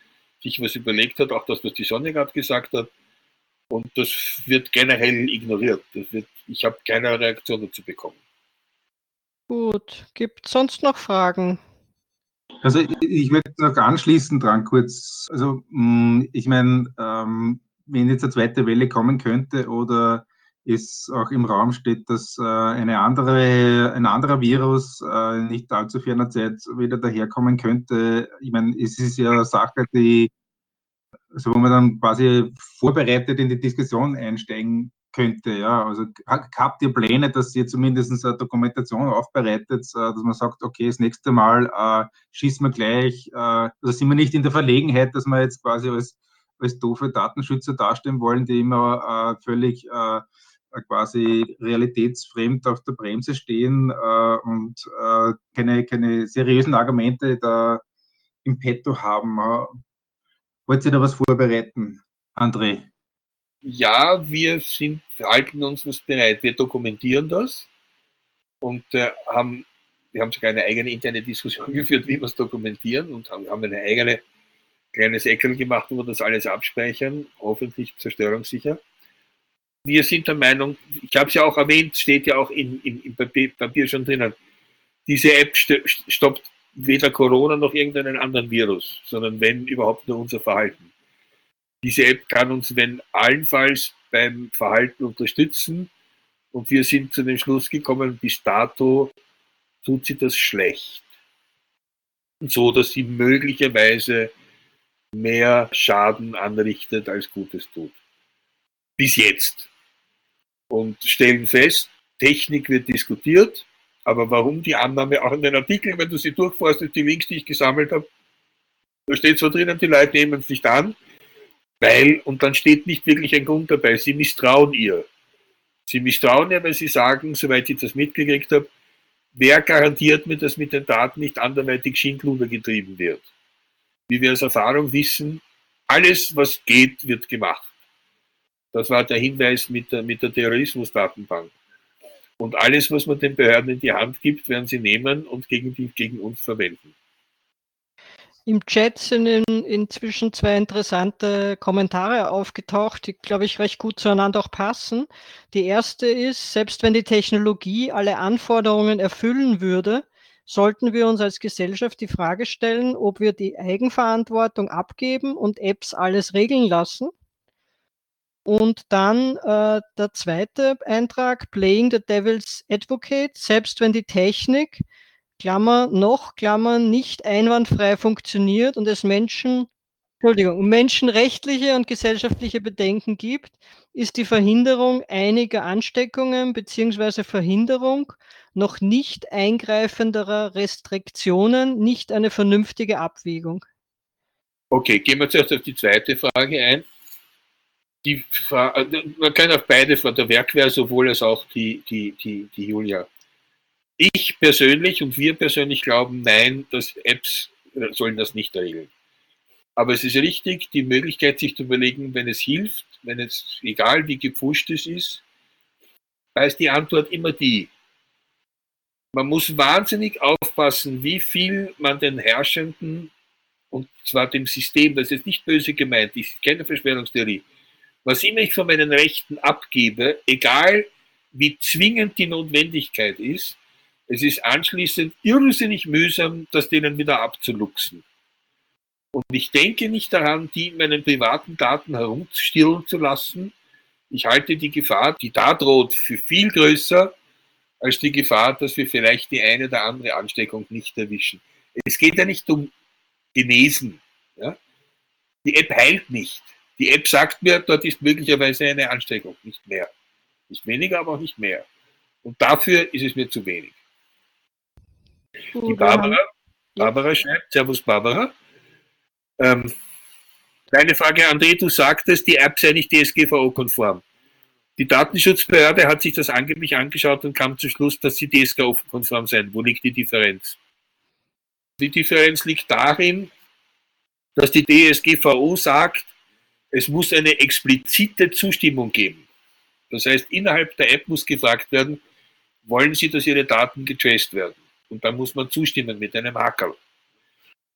sich was überlegt hat, auch das, was die Sonne gerade gesagt hat. Und das wird generell ignoriert. Das wird, ich habe keine Reaktion dazu bekommen. Gut, gibt es sonst noch Fragen? Also ich möchte noch anschließen dran kurz. Also mm, ich meine, ähm, wenn jetzt eine zweite Welle kommen könnte oder es auch im Raum steht, dass äh, eine andere, ein anderer Virus äh, nicht allzu ferner Zeit wieder daherkommen könnte. Ich meine, es ist ja eine Sache, die, also wo man dann quasi vorbereitet in die Diskussion einsteigen könnte. Ja, also habt ihr Pläne, dass ihr zumindest eine Dokumentation aufbereitet, äh, dass man sagt, okay, das nächste Mal äh, schießen wir gleich, äh, also sind wir nicht in der Verlegenheit, dass wir jetzt quasi als, als doofe Datenschützer dastehen wollen, die immer äh, völlig äh, quasi realitätsfremd auf der Bremse stehen äh, und äh, keine, keine seriösen Argumente da im Petto haben. Wollt ihr da was vorbereiten, André? ja, wir sind, halten uns was bereit. Wir dokumentieren das und äh, haben, wir haben sogar eine eigene interne Diskussion geführt, wie wir es dokumentieren und haben, haben eine eigene kleines Eckel gemacht, wo wir das alles abspeichern, hoffentlich zerstörungssicher. Wir sind der Meinung, ich habe es ja auch erwähnt, steht ja auch in, in, im Papier, Papier schon drinnen, diese App st stoppt weder Corona noch irgendeinen anderen Virus, sondern wenn überhaupt nur unser Verhalten. Diese App kann uns, wenn allenfalls, beim Verhalten unterstützen. Und wir sind zu dem Schluss gekommen, bis dato tut sie das schlecht. So, dass sie möglicherweise mehr Schaden anrichtet, als Gutes tut. Bis jetzt. Und stellen fest, Technik wird diskutiert, aber warum die Annahme, auch in den Artikeln, wenn du sie durchforstest, die Links, die ich gesammelt habe, da steht so drinnen, die Leute nehmen es nicht an, weil, und dann steht nicht wirklich ein Grund dabei, sie misstrauen ihr. Sie misstrauen ihr, weil sie sagen, soweit ich das mitgekriegt habe, wer garantiert mir, dass mit den Daten nicht anderweitig Schindluder getrieben wird? Wie wir aus Erfahrung wissen, alles, was geht, wird gemacht. Das war der Hinweis mit der, mit der Terrorismusdatenbank. Und alles, was man den Behörden in die Hand gibt, werden sie nehmen und gegen, die, gegen uns verwenden. Im Chat sind in, inzwischen zwei interessante Kommentare aufgetaucht, die, glaube ich, recht gut zueinander auch passen. Die erste ist, selbst wenn die Technologie alle Anforderungen erfüllen würde, sollten wir uns als Gesellschaft die Frage stellen, ob wir die Eigenverantwortung abgeben und Apps alles regeln lassen. Und dann äh, der zweite Eintrag, Playing the Devil's Advocate, selbst wenn die Technik Klammer, noch, Klammer, nicht einwandfrei funktioniert und es Menschen, Entschuldigung, menschenrechtliche und gesellschaftliche Bedenken gibt, ist die Verhinderung einiger Ansteckungen bzw. Verhinderung noch nicht eingreifenderer Restriktionen nicht eine vernünftige Abwägung. Okay, gehen wir zuerst auf die zweite Frage ein. Die Fra man kann auf beide von der Werkwehr sowohl als auch die, die, die, die Julia ich persönlich und wir persönlich glauben, nein, dass Apps äh, sollen das nicht regeln. Aber es ist richtig, die Möglichkeit, sich zu überlegen, wenn es hilft, wenn es, egal wie gepfuscht es ist, da ist die Antwort immer die. Man muss wahnsinnig aufpassen, wie viel man den Herrschenden, und zwar dem System, das ist nicht böse gemeint, ich kenne Verschwörungstheorie, was immer ich von meinen Rechten abgebe, egal wie zwingend die Notwendigkeit ist, es ist anschließend irrsinnig mühsam, das denen wieder abzuluxen. Und ich denke nicht daran, die in meinen privaten Daten herumstirren zu lassen. Ich halte die Gefahr, die da droht, für viel größer als die Gefahr, dass wir vielleicht die eine oder andere Ansteckung nicht erwischen. Es geht ja nicht um Genesen. Ja? Die App heilt nicht. Die App sagt mir, dort ist möglicherweise eine Ansteckung, nicht mehr. Nicht weniger, aber auch nicht mehr. Und dafür ist es mir zu wenig. Die Barbara, Barbara schreibt, Servus Barbara. Ähm, Deine Frage, André, du sagtest, die App sei nicht DSGVO-konform. Die Datenschutzbehörde hat sich das angeblich angeschaut und kam zum Schluss, dass sie DSGVO-konform sein. Wo liegt die Differenz? Die Differenz liegt darin, dass die DSGVO sagt, es muss eine explizite Zustimmung geben. Das heißt, innerhalb der App muss gefragt werden, wollen Sie, dass Ihre Daten getraced werden? Und dann muss man zustimmen mit einem Hakel.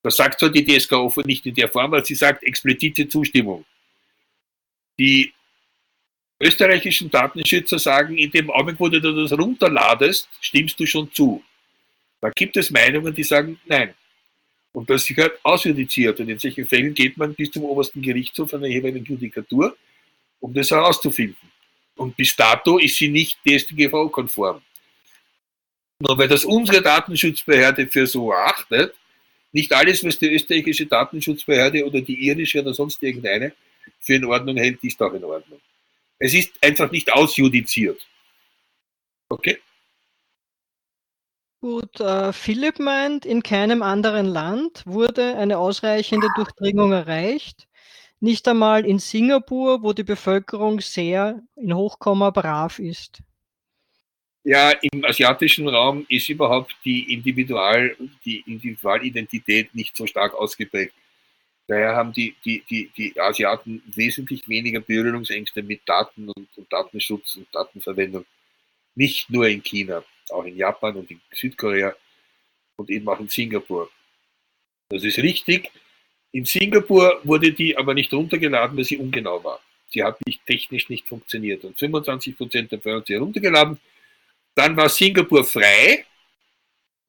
Das sagt zwar die DSGVO nicht in der Form, aber sie sagt explizite Zustimmung. Die österreichischen Datenschützer sagen, in dem Augenblick, wo du das runterladest, stimmst du schon zu. Da gibt es Meinungen, die sagen, nein. Und das gehört ausjudiziert. Und in solchen Fällen geht man bis zum obersten Gerichtshof einer jeweiligen Judikatur, um das herauszufinden. Und bis dato ist sie nicht DSGVO-konform. Nur weil das unsere Datenschutzbehörde für so erachtet, nicht alles, was die österreichische Datenschutzbehörde oder die irische oder sonst irgendeine für in Ordnung hält, ist auch in Ordnung. Es ist einfach nicht ausjudiziert. Okay? Gut, äh, Philipp meint, in keinem anderen Land wurde eine ausreichende Durchdringung erreicht. Nicht einmal in Singapur, wo die Bevölkerung sehr in Hochkomma brav ist. Ja, im asiatischen Raum ist überhaupt die, Individual, die Individualidentität nicht so stark ausgeprägt. Daher haben die, die, die, die Asiaten wesentlich weniger Berührungsängste mit Daten und, und Datenschutz und Datenverwendung. Nicht nur in China, auch in Japan und in Südkorea und eben auch in Singapur. Das ist richtig. In Singapur wurde die aber nicht runtergeladen, weil sie ungenau war. Sie hat nicht technisch nicht funktioniert. Und 25 Prozent der hat sie heruntergeladen dann war Singapur frei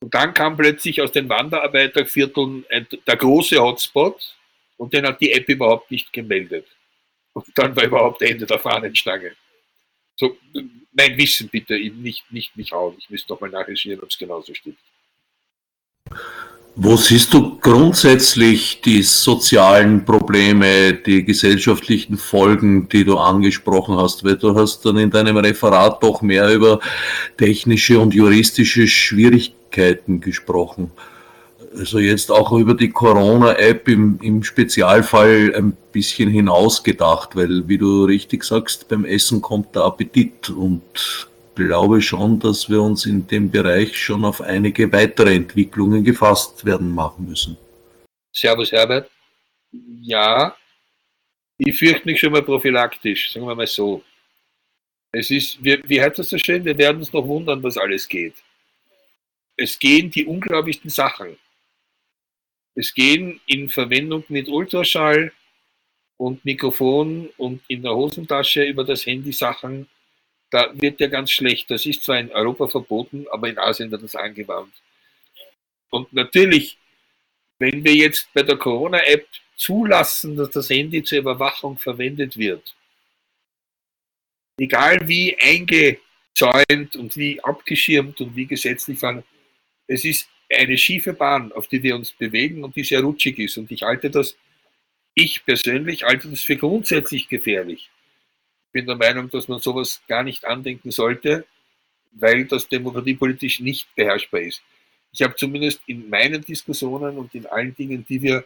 und dann kam plötzlich aus den Wanderarbeitervierteln der große Hotspot und den hat die App überhaupt nicht gemeldet. Und dann war überhaupt Ende der Fahnenstange. So, mein Wissen bitte, nicht, nicht mich hauen. Ich müsste nochmal nachrecherchieren, ob es genauso stimmt. Wo siehst du grundsätzlich die sozialen Probleme, die gesellschaftlichen Folgen, die du angesprochen hast? Weil du hast dann in deinem Referat doch mehr über technische und juristische Schwierigkeiten gesprochen. Also jetzt auch über die Corona-App im, im Spezialfall ein bisschen hinausgedacht, weil wie du richtig sagst, beim Essen kommt der Appetit und glaube schon, dass wir uns in dem Bereich schon auf einige weitere Entwicklungen gefasst werden machen müssen. Servus Herbert. Ja, ich fürchte mich schon mal prophylaktisch, sagen wir mal so. Es ist, wie, wie heißt das so schön, wir werden uns noch wundern, was alles geht. Es gehen die unglaublichsten Sachen. Es gehen in Verwendung mit Ultraschall und Mikrofon und in der Hosentasche über das Handy Sachen, da wird ja ganz schlecht. Das ist zwar in Europa verboten, aber in Asien wird das angewandt. Und natürlich, wenn wir jetzt bei der Corona-App zulassen, dass das Handy zur Überwachung verwendet wird, egal wie eingezäunt und wie abgeschirmt und wie gesetzlich es ist eine schiefe Bahn, auf die wir uns bewegen und die sehr rutschig ist. Und ich halte das, ich persönlich halte das für grundsätzlich gefährlich bin der Meinung, dass man sowas gar nicht andenken sollte, weil das demokratiepolitisch nicht beherrschbar ist. Ich habe zumindest in meinen Diskussionen und in allen Dingen, die wir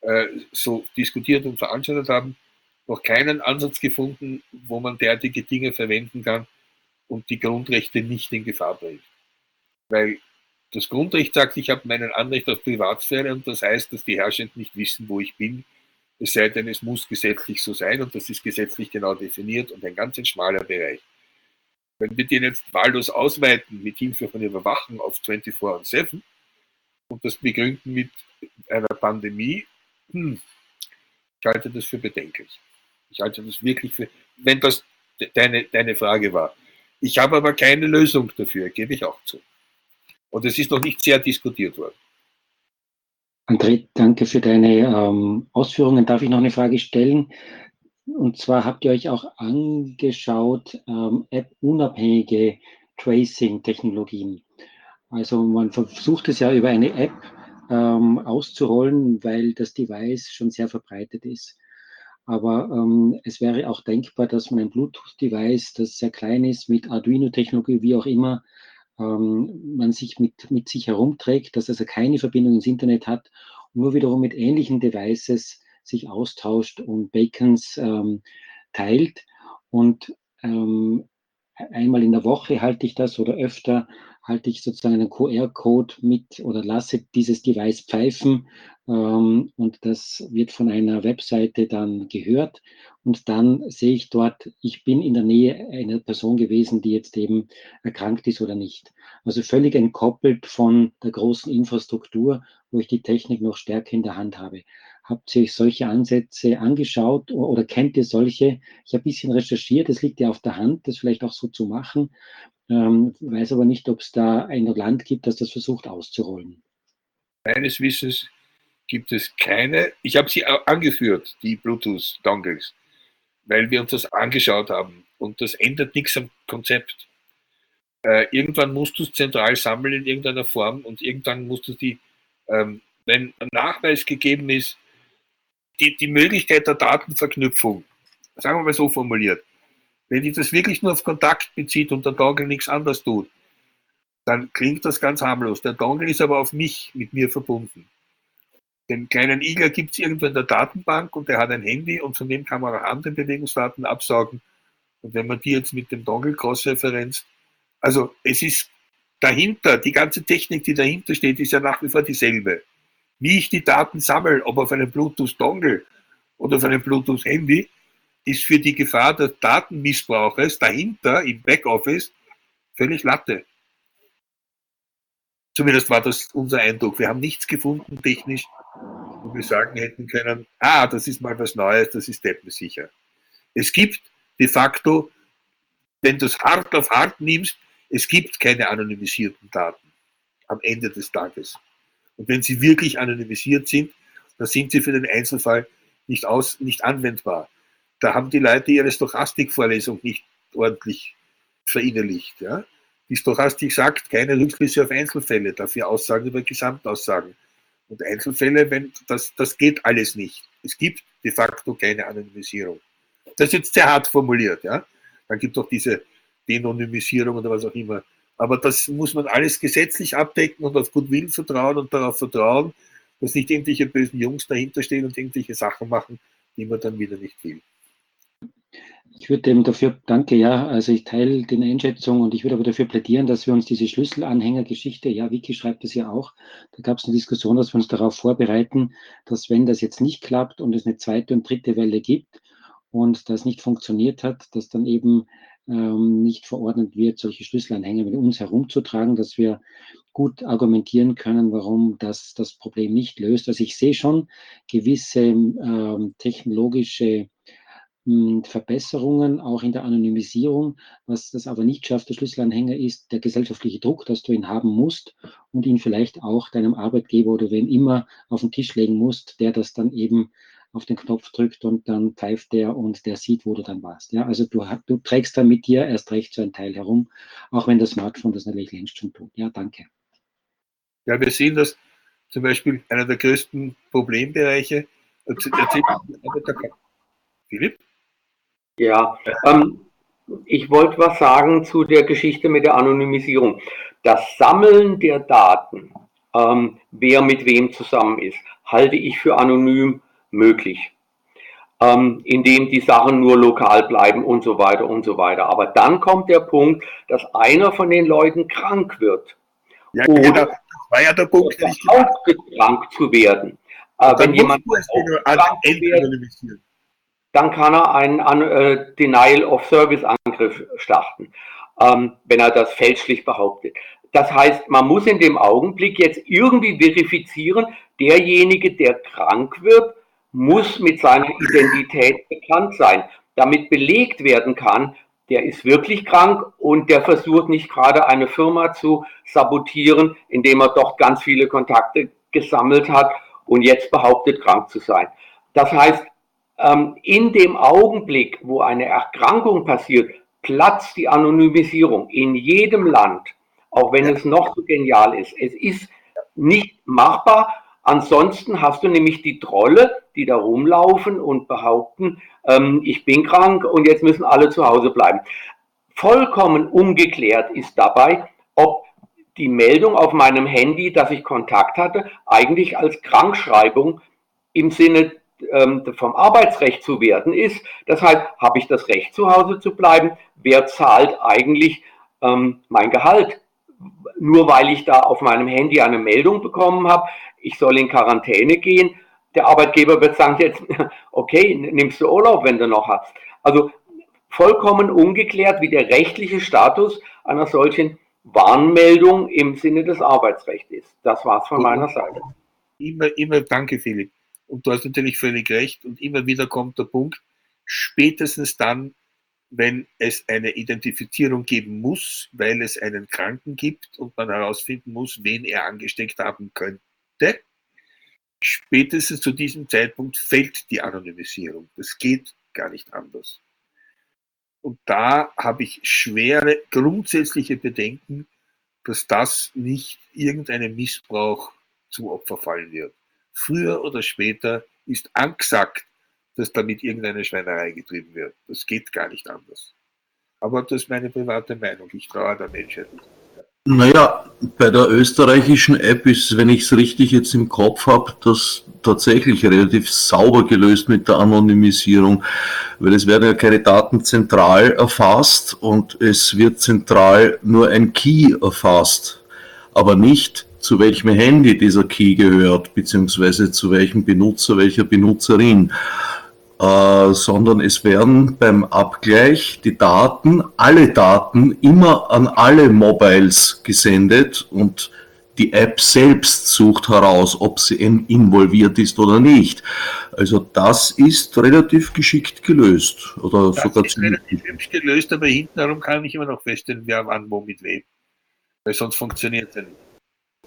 äh, so diskutiert und veranstaltet haben, noch keinen Ansatz gefunden, wo man derartige Dinge verwenden kann und die Grundrechte nicht in Gefahr bringt. Weil das Grundrecht sagt, ich habe meinen Anrecht auf Privatsphäre und das heißt, dass die Herrschenden nicht wissen, wo ich bin es sei denn, es muss gesetzlich so sein und das ist gesetzlich genau definiert und ein ganz schmaler Bereich. Wenn wir den jetzt wahllos ausweiten mit Hilfe von Überwachung auf 24 und 7 und das begründen mit einer Pandemie, hm, ich halte das für bedenklich. Ich halte das wirklich für, wenn das deine, deine Frage war. Ich habe aber keine Lösung dafür, gebe ich auch zu. Und es ist noch nicht sehr diskutiert worden. André, danke für deine ähm, Ausführungen. Darf ich noch eine Frage stellen? Und zwar habt ihr euch auch angeschaut, ähm, App-unabhängige Tracing-Technologien. Also man versucht es ja über eine App ähm, auszurollen, weil das Device schon sehr verbreitet ist. Aber ähm, es wäre auch denkbar, dass man ein Bluetooth-Device, das sehr klein ist, mit Arduino-Technologie, wie auch immer, ähm, man sich mit, mit sich herumträgt, dass also keine Verbindung ins Internet hat und nur wiederum mit ähnlichen Devices sich austauscht und Bacons ähm, teilt. Und ähm, einmal in der Woche halte ich das oder öfter halte ich sozusagen einen QR-Code mit oder lasse dieses Device pfeifen ähm, und das wird von einer Webseite dann gehört und dann sehe ich dort, ich bin in der Nähe einer Person gewesen, die jetzt eben erkrankt ist oder nicht. Also völlig entkoppelt von der großen Infrastruktur, wo ich die Technik noch stärker in der Hand habe. Habt ihr euch solche Ansätze angeschaut oder kennt ihr solche? Ich habe ein bisschen recherchiert, es liegt ja auf der Hand, das vielleicht auch so zu machen. Ähm, weiß aber nicht, ob es da ein Land gibt, das das versucht auszurollen. Meines Wissens gibt es keine. Ich habe sie angeführt, die Bluetooth-Dongles, weil wir uns das angeschaut haben. Und das ändert nichts am Konzept. Äh, irgendwann musst du es zentral sammeln in irgendeiner Form und irgendwann musst du die, ähm, wenn ein Nachweis gegeben ist, die, die Möglichkeit der Datenverknüpfung, sagen wir mal so formuliert, wenn ich das wirklich nur auf Kontakt bezieht und der Dongle nichts anderes tut, dann klingt das ganz harmlos. Der Dongle ist aber auf mich, mit mir verbunden. Den kleinen Igler gibt es irgendwo in der Datenbank und der hat ein Handy und von dem kann man auch andere Bewegungsdaten absaugen. Und wenn man die jetzt mit dem Dongle cross-referenzt, also es ist dahinter, die ganze Technik, die dahinter steht, ist ja nach wie vor dieselbe. Wie ich die Daten sammle, ob auf einem Bluetooth-Dongle oder auf einem Bluetooth-Handy, ist für die Gefahr des Datenmissbrauches dahinter im Backoffice völlig Latte. Zumindest war das unser Eindruck. Wir haben nichts gefunden technisch, wo wir sagen hätten können, ah, das ist mal was Neues, das ist deppensicher. Es gibt de facto, wenn du es hart auf hart nimmst, es gibt keine anonymisierten Daten am Ende des Tages. Und wenn sie wirklich anonymisiert sind, dann sind sie für den Einzelfall nicht, aus, nicht anwendbar. Da haben die Leute ihre Stochastikvorlesung nicht ordentlich verinnerlicht. Ja? Die Stochastik sagt keine Rückschlüsse auf Einzelfälle, dafür Aussagen über Gesamtaussagen. Und Einzelfälle, wenn, das, das geht alles nicht. Es gibt de facto keine Anonymisierung. Das ist jetzt sehr hart formuliert. Ja? Dann gibt es auch diese Denonymisierung oder was auch immer. Aber das muss man alles gesetzlich abdecken und auf Goodwill vertrauen und darauf vertrauen, dass nicht irgendwelche bösen Jungs dahinter stehen und irgendwelche Sachen machen, die man dann wieder nicht will. Ich würde dem dafür, danke, ja, also ich teile den Einschätzung und ich würde aber dafür plädieren, dass wir uns diese Schlüsselanhängergeschichte, ja, Vicky schreibt es ja auch, da gab es eine Diskussion, dass wir uns darauf vorbereiten, dass wenn das jetzt nicht klappt und es eine zweite und dritte Welle gibt und das nicht funktioniert hat, dass dann eben ähm, nicht verordnet wird, solche Schlüsselanhänger mit uns herumzutragen, dass wir gut argumentieren können, warum das das Problem nicht löst. Also ich sehe schon gewisse ähm, technologische Verbesserungen auch in der Anonymisierung. Was das aber nicht schafft, der Schlüsselanhänger ist der gesellschaftliche Druck, dass du ihn haben musst und ihn vielleicht auch deinem Arbeitgeber oder wem immer auf den Tisch legen musst, der das dann eben auf den Knopf drückt und dann pfeift der und der sieht, wo du dann warst. Ja, also du, du trägst dann mit dir erst recht so ein Teil herum, auch wenn das Smartphone das natürlich längst schon tut. Ja, danke. Ja, wir sehen, dass zum Beispiel einer der größten Problembereiche, Philipp? Ja, ähm, ich wollte was sagen zu der Geschichte mit der Anonymisierung. Das Sammeln der Daten, ähm, wer mit wem zusammen ist, halte ich für anonym möglich, ähm, indem die Sachen nur lokal bleiben und so weiter und so weiter. Aber dann kommt der Punkt, dass einer von den Leuten krank wird. Ja, oder genau. das war ja der Punkt, krank zu werden. Äh, wenn jemand dann kann er einen äh, Denial of Service Angriff starten, ähm, wenn er das fälschlich behauptet. Das heißt, man muss in dem Augenblick jetzt irgendwie verifizieren, derjenige, der krank wird, muss mit seiner Identität bekannt sein, damit belegt werden kann, der ist wirklich krank und der versucht nicht gerade eine Firma zu sabotieren, indem er doch ganz viele Kontakte gesammelt hat und jetzt behauptet, krank zu sein. Das heißt, in dem Augenblick, wo eine Erkrankung passiert, platzt die Anonymisierung in jedem Land, auch wenn es noch so genial ist. Es ist nicht machbar, Ansonsten hast du nämlich die Trolle, die da rumlaufen und behaupten, ähm, ich bin krank und jetzt müssen alle zu Hause bleiben. Vollkommen ungeklärt ist dabei, ob die Meldung auf meinem Handy, dass ich Kontakt hatte, eigentlich als Krankschreibung im Sinne ähm, vom Arbeitsrecht zu werten ist. Deshalb habe ich das Recht, zu Hause zu bleiben. Wer zahlt eigentlich ähm, mein Gehalt? Nur weil ich da auf meinem Handy eine Meldung bekommen habe, ich soll in Quarantäne gehen. Der Arbeitgeber wird sagen jetzt, okay, nimmst du Urlaub, wenn du noch hast. Also vollkommen ungeklärt, wie der rechtliche Status einer solchen Warnmeldung im Sinne des Arbeitsrechts ist. Das war's von meiner Seite. Immer, immer, danke Philipp. Und du hast natürlich völlig recht. Und immer wieder kommt der Punkt, spätestens dann, wenn es eine Identifizierung geben muss, weil es einen Kranken gibt und man herausfinden muss, wen er angesteckt haben könnte, spätestens zu diesem Zeitpunkt fällt die Anonymisierung. Das geht gar nicht anders. Und da habe ich schwere grundsätzliche Bedenken, dass das nicht irgendeinem Missbrauch zu Opfer fallen wird. Früher oder später ist angesagt, dass damit irgendeine Schweinerei getrieben wird. Das geht gar nicht anders. Aber das ist meine private Meinung. Ich traue der Menschheit nicht. Naja, bei der österreichischen App ist, wenn ich es richtig jetzt im Kopf habe, das tatsächlich relativ sauber gelöst mit der Anonymisierung, weil es werden ja keine Daten zentral erfasst und es wird zentral nur ein Key erfasst, aber nicht zu welchem Handy dieser Key gehört, beziehungsweise zu welchem Benutzer, welcher Benutzerin. Äh, sondern es werden beim Abgleich die Daten, alle Daten immer an alle Mobiles gesendet und die App selbst sucht heraus, ob sie involviert ist oder nicht. Also das ist relativ geschickt gelöst. Oder das sogar ist relativ hübsch gelöst, aber hintenherum kann ich immer noch feststellen, wer wann wo mit wem. Weil sonst funktioniert es ja nicht.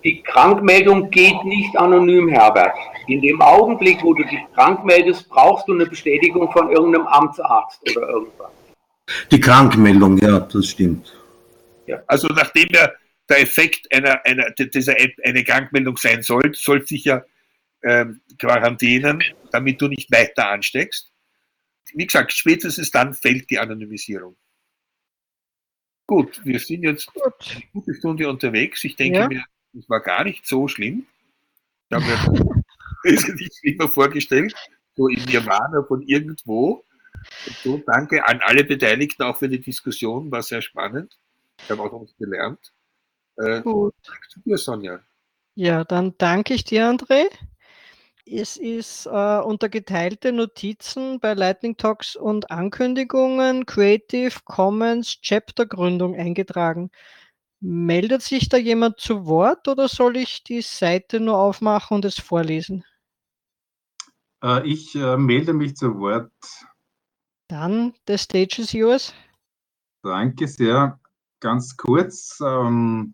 Die Krankmeldung geht nicht anonym, Herbert. In dem Augenblick, wo du dich krank meldest, brauchst du eine Bestätigung von irgendeinem Amtsarzt oder irgendwas. Die Krankmeldung, ja, das stimmt. Ja. Also nachdem ja der Effekt einer, einer, dieser App eine Krankmeldung sein soll, soll sich ja ähm, quarantänen, damit du nicht weiter ansteckst. Wie gesagt, spätestens dann fällt die Anonymisierung. Gut, wir sind jetzt Gut. eine gute Stunde unterwegs. Ich denke ja. mir, das war gar nicht so schlimm. Ich habe mir wesentlich schlimmer vorgestellt, so im Nirvana von irgendwo. Und so danke an alle Beteiligten auch für die Diskussion, war sehr spannend. Ich habe auch was gelernt. Äh, Gut. Danke dir, Sonja. Ja, dann danke ich dir, André. Es ist äh, unter geteilte Notizen bei Lightning Talks und Ankündigungen Creative Commons Chapter Gründung eingetragen. Meldet sich da jemand zu Wort oder soll ich die Seite nur aufmachen und es vorlesen? Äh, ich äh, melde mich zu Wort. Dann, the stage is yours. Danke sehr. Ganz kurz, ähm,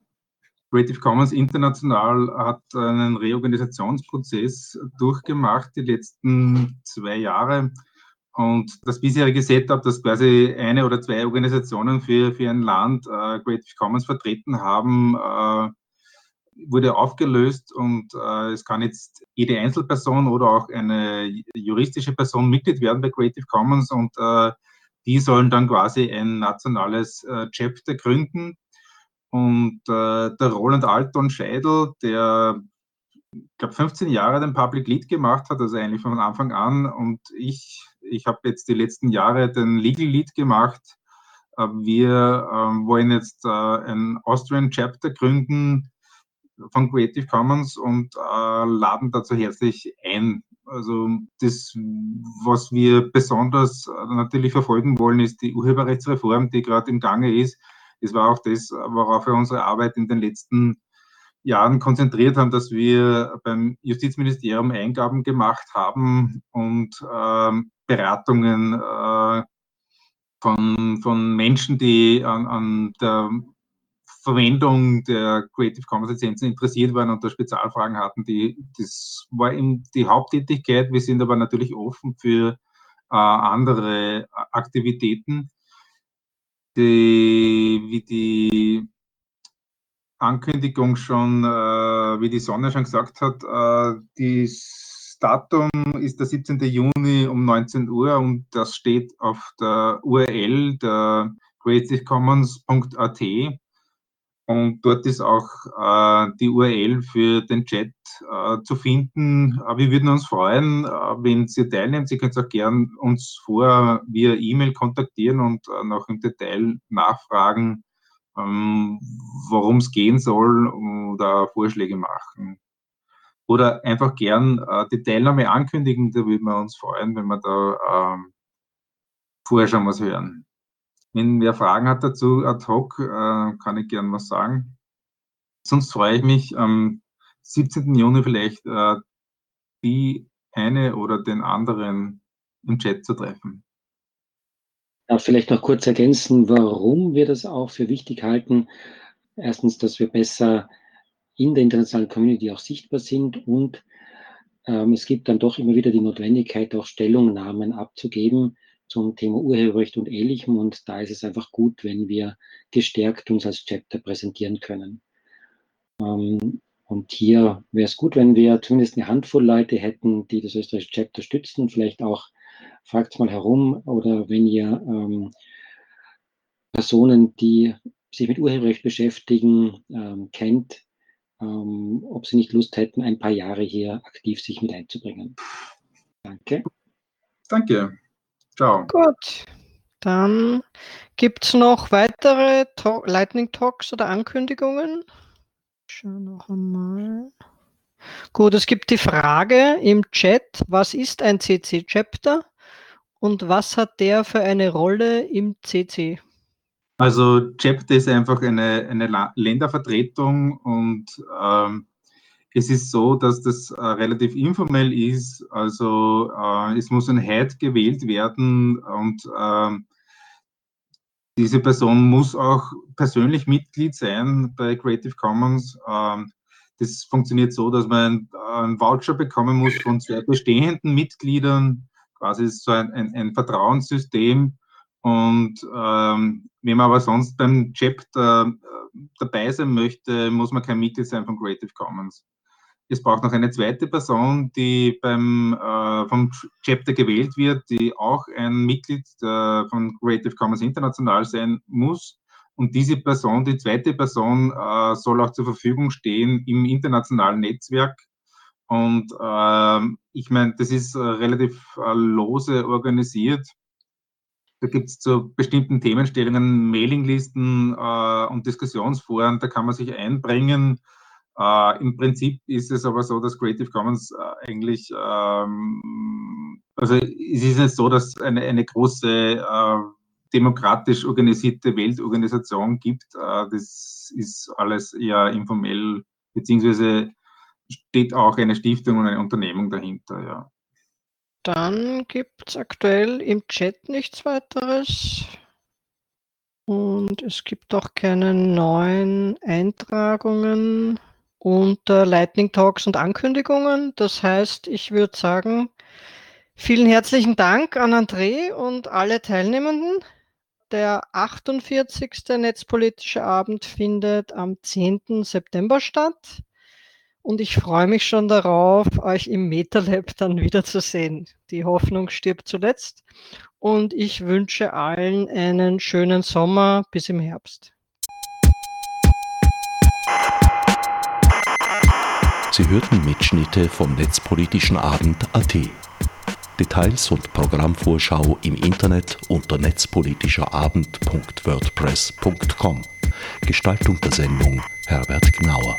Creative Commons International hat einen Reorganisationsprozess durchgemacht die letzten zwei Jahre. Und das bisherige Setup, dass quasi eine oder zwei Organisationen für, für ein Land äh, Creative Commons vertreten haben, äh, wurde aufgelöst und äh, es kann jetzt jede Einzelperson oder auch eine juristische Person Mitglied werden bei Creative Commons und äh, die sollen dann quasi ein nationales äh, Chapter gründen. Und äh, der Roland Alton Scheidel, der ich glaube 15 Jahre den Public Lead gemacht hat, also eigentlich von Anfang an und ich ich habe jetzt die letzten Jahre den Legal Lead gemacht. Äh, wir ähm, wollen jetzt äh, ein Austrian Chapter gründen von Creative Commons und äh, laden dazu herzlich ein. Also das, was wir besonders natürlich verfolgen wollen, ist die Urheberrechtsreform, die gerade im Gange ist. Es war auch das, worauf wir unsere Arbeit in den letzten Jahren konzentriert haben, dass wir beim Justizministerium Eingaben gemacht haben und ähm, Beratungen äh, von, von Menschen, die an, an der Verwendung der Creative Commons Lizenzen interessiert waren und da Spezialfragen hatten. Die, das war eben die Haupttätigkeit. Wir sind aber natürlich offen für äh, andere Aktivitäten, die, wie die Ankündigung schon, äh, wie die Sonne schon gesagt hat, äh, das Datum ist der 17. Juni um 19 Uhr und das steht auf der URL der creativecommons.at. Und dort ist auch äh, die URL für den Chat äh, zu finden. Äh, wir würden uns freuen, äh, wenn Sie teilnehmen. Sie können auch gern uns vorher via E-Mail kontaktieren und äh, noch im Detail nachfragen, ähm, worum es gehen soll oder Vorschläge machen. Oder einfach gern äh, die Teilnahme ankündigen. Da würden wir uns freuen, wenn wir da ähm, vorher schon was hören. Wenn wer Fragen hat dazu ad hoc, äh, kann ich gern was sagen. Sonst freue ich mich am 17. Juni vielleicht äh, die eine oder den anderen im Chat zu treffen. Ja, vielleicht noch kurz ergänzen, warum wir das auch für wichtig halten. Erstens, dass wir besser in der internationalen Community auch sichtbar sind und ähm, es gibt dann doch immer wieder die Notwendigkeit, auch Stellungnahmen abzugeben zum Thema Urheberrecht und Ähnlichem. Und da ist es einfach gut, wenn wir gestärkt uns als Chapter präsentieren können. Ähm, und hier wäre es gut, wenn wir zumindest eine Handvoll Leute hätten, die das österreichische Chapter stützen. Vielleicht auch fragt mal herum oder wenn ihr ähm, Personen, die sich mit Urheberrecht beschäftigen, ähm, kennt, ähm, ob sie nicht Lust hätten, ein paar Jahre hier aktiv sich mit einzubringen. Danke. Danke. Ciao. Gut, dann gibt es noch weitere Talk Lightning Talks oder Ankündigungen. Schau noch einmal. Gut, es gibt die Frage im Chat, was ist ein CC-Chapter und was hat der für eine Rolle im CC? Also Chapter ist einfach eine, eine Ländervertretung und ähm, es ist so, dass das äh, relativ informell ist. Also äh, es muss ein Head gewählt werden und äh, diese Person muss auch persönlich Mitglied sein bei Creative Commons. Ähm, das funktioniert so, dass man einen Voucher bekommen muss von zwei bestehenden Mitgliedern. Quasi so ein, ein, ein Vertrauenssystem. Und ähm, wenn man aber sonst beim Chapter äh, dabei sein möchte, muss man kein Mitglied sein von Creative Commons. Es braucht noch eine zweite Person, die beim, äh, vom Chapter gewählt wird, die auch ein Mitglied äh, von Creative Commons International sein muss. Und diese Person, die zweite Person, äh, soll auch zur Verfügung stehen im internationalen Netzwerk. Und ähm, ich meine, das ist äh, relativ äh, lose organisiert. Da gibt es zu bestimmten Themenstellungen Mailinglisten äh, und Diskussionsforen, da kann man sich einbringen äh, Im Prinzip ist es aber so, dass Creative Commons äh, eigentlich, ähm, also es ist nicht so, dass eine, eine große äh, demokratisch organisierte Weltorganisation gibt. Äh, das ist alles eher informell, beziehungsweise steht auch eine Stiftung und eine Unternehmung dahinter, ja. Dann gibt es aktuell im Chat nichts weiteres. Und es gibt auch keine neuen Eintragungen unter Lightning Talks und Ankündigungen. Das heißt, ich würde sagen, vielen herzlichen Dank an André und alle Teilnehmenden. Der 48. Netzpolitische Abend findet am 10. September statt. Und ich freue mich schon darauf, euch im MetaLab dann wiederzusehen. Die Hoffnung stirbt zuletzt. Und ich wünsche allen einen schönen Sommer bis im Herbst. Sie hörten Mitschnitte vom Netzpolitischen Abend AT. Details und Programmvorschau im Internet unter netzpolitischerabend.wordpress.com. Gestaltung der Sendung Herbert Gnauer.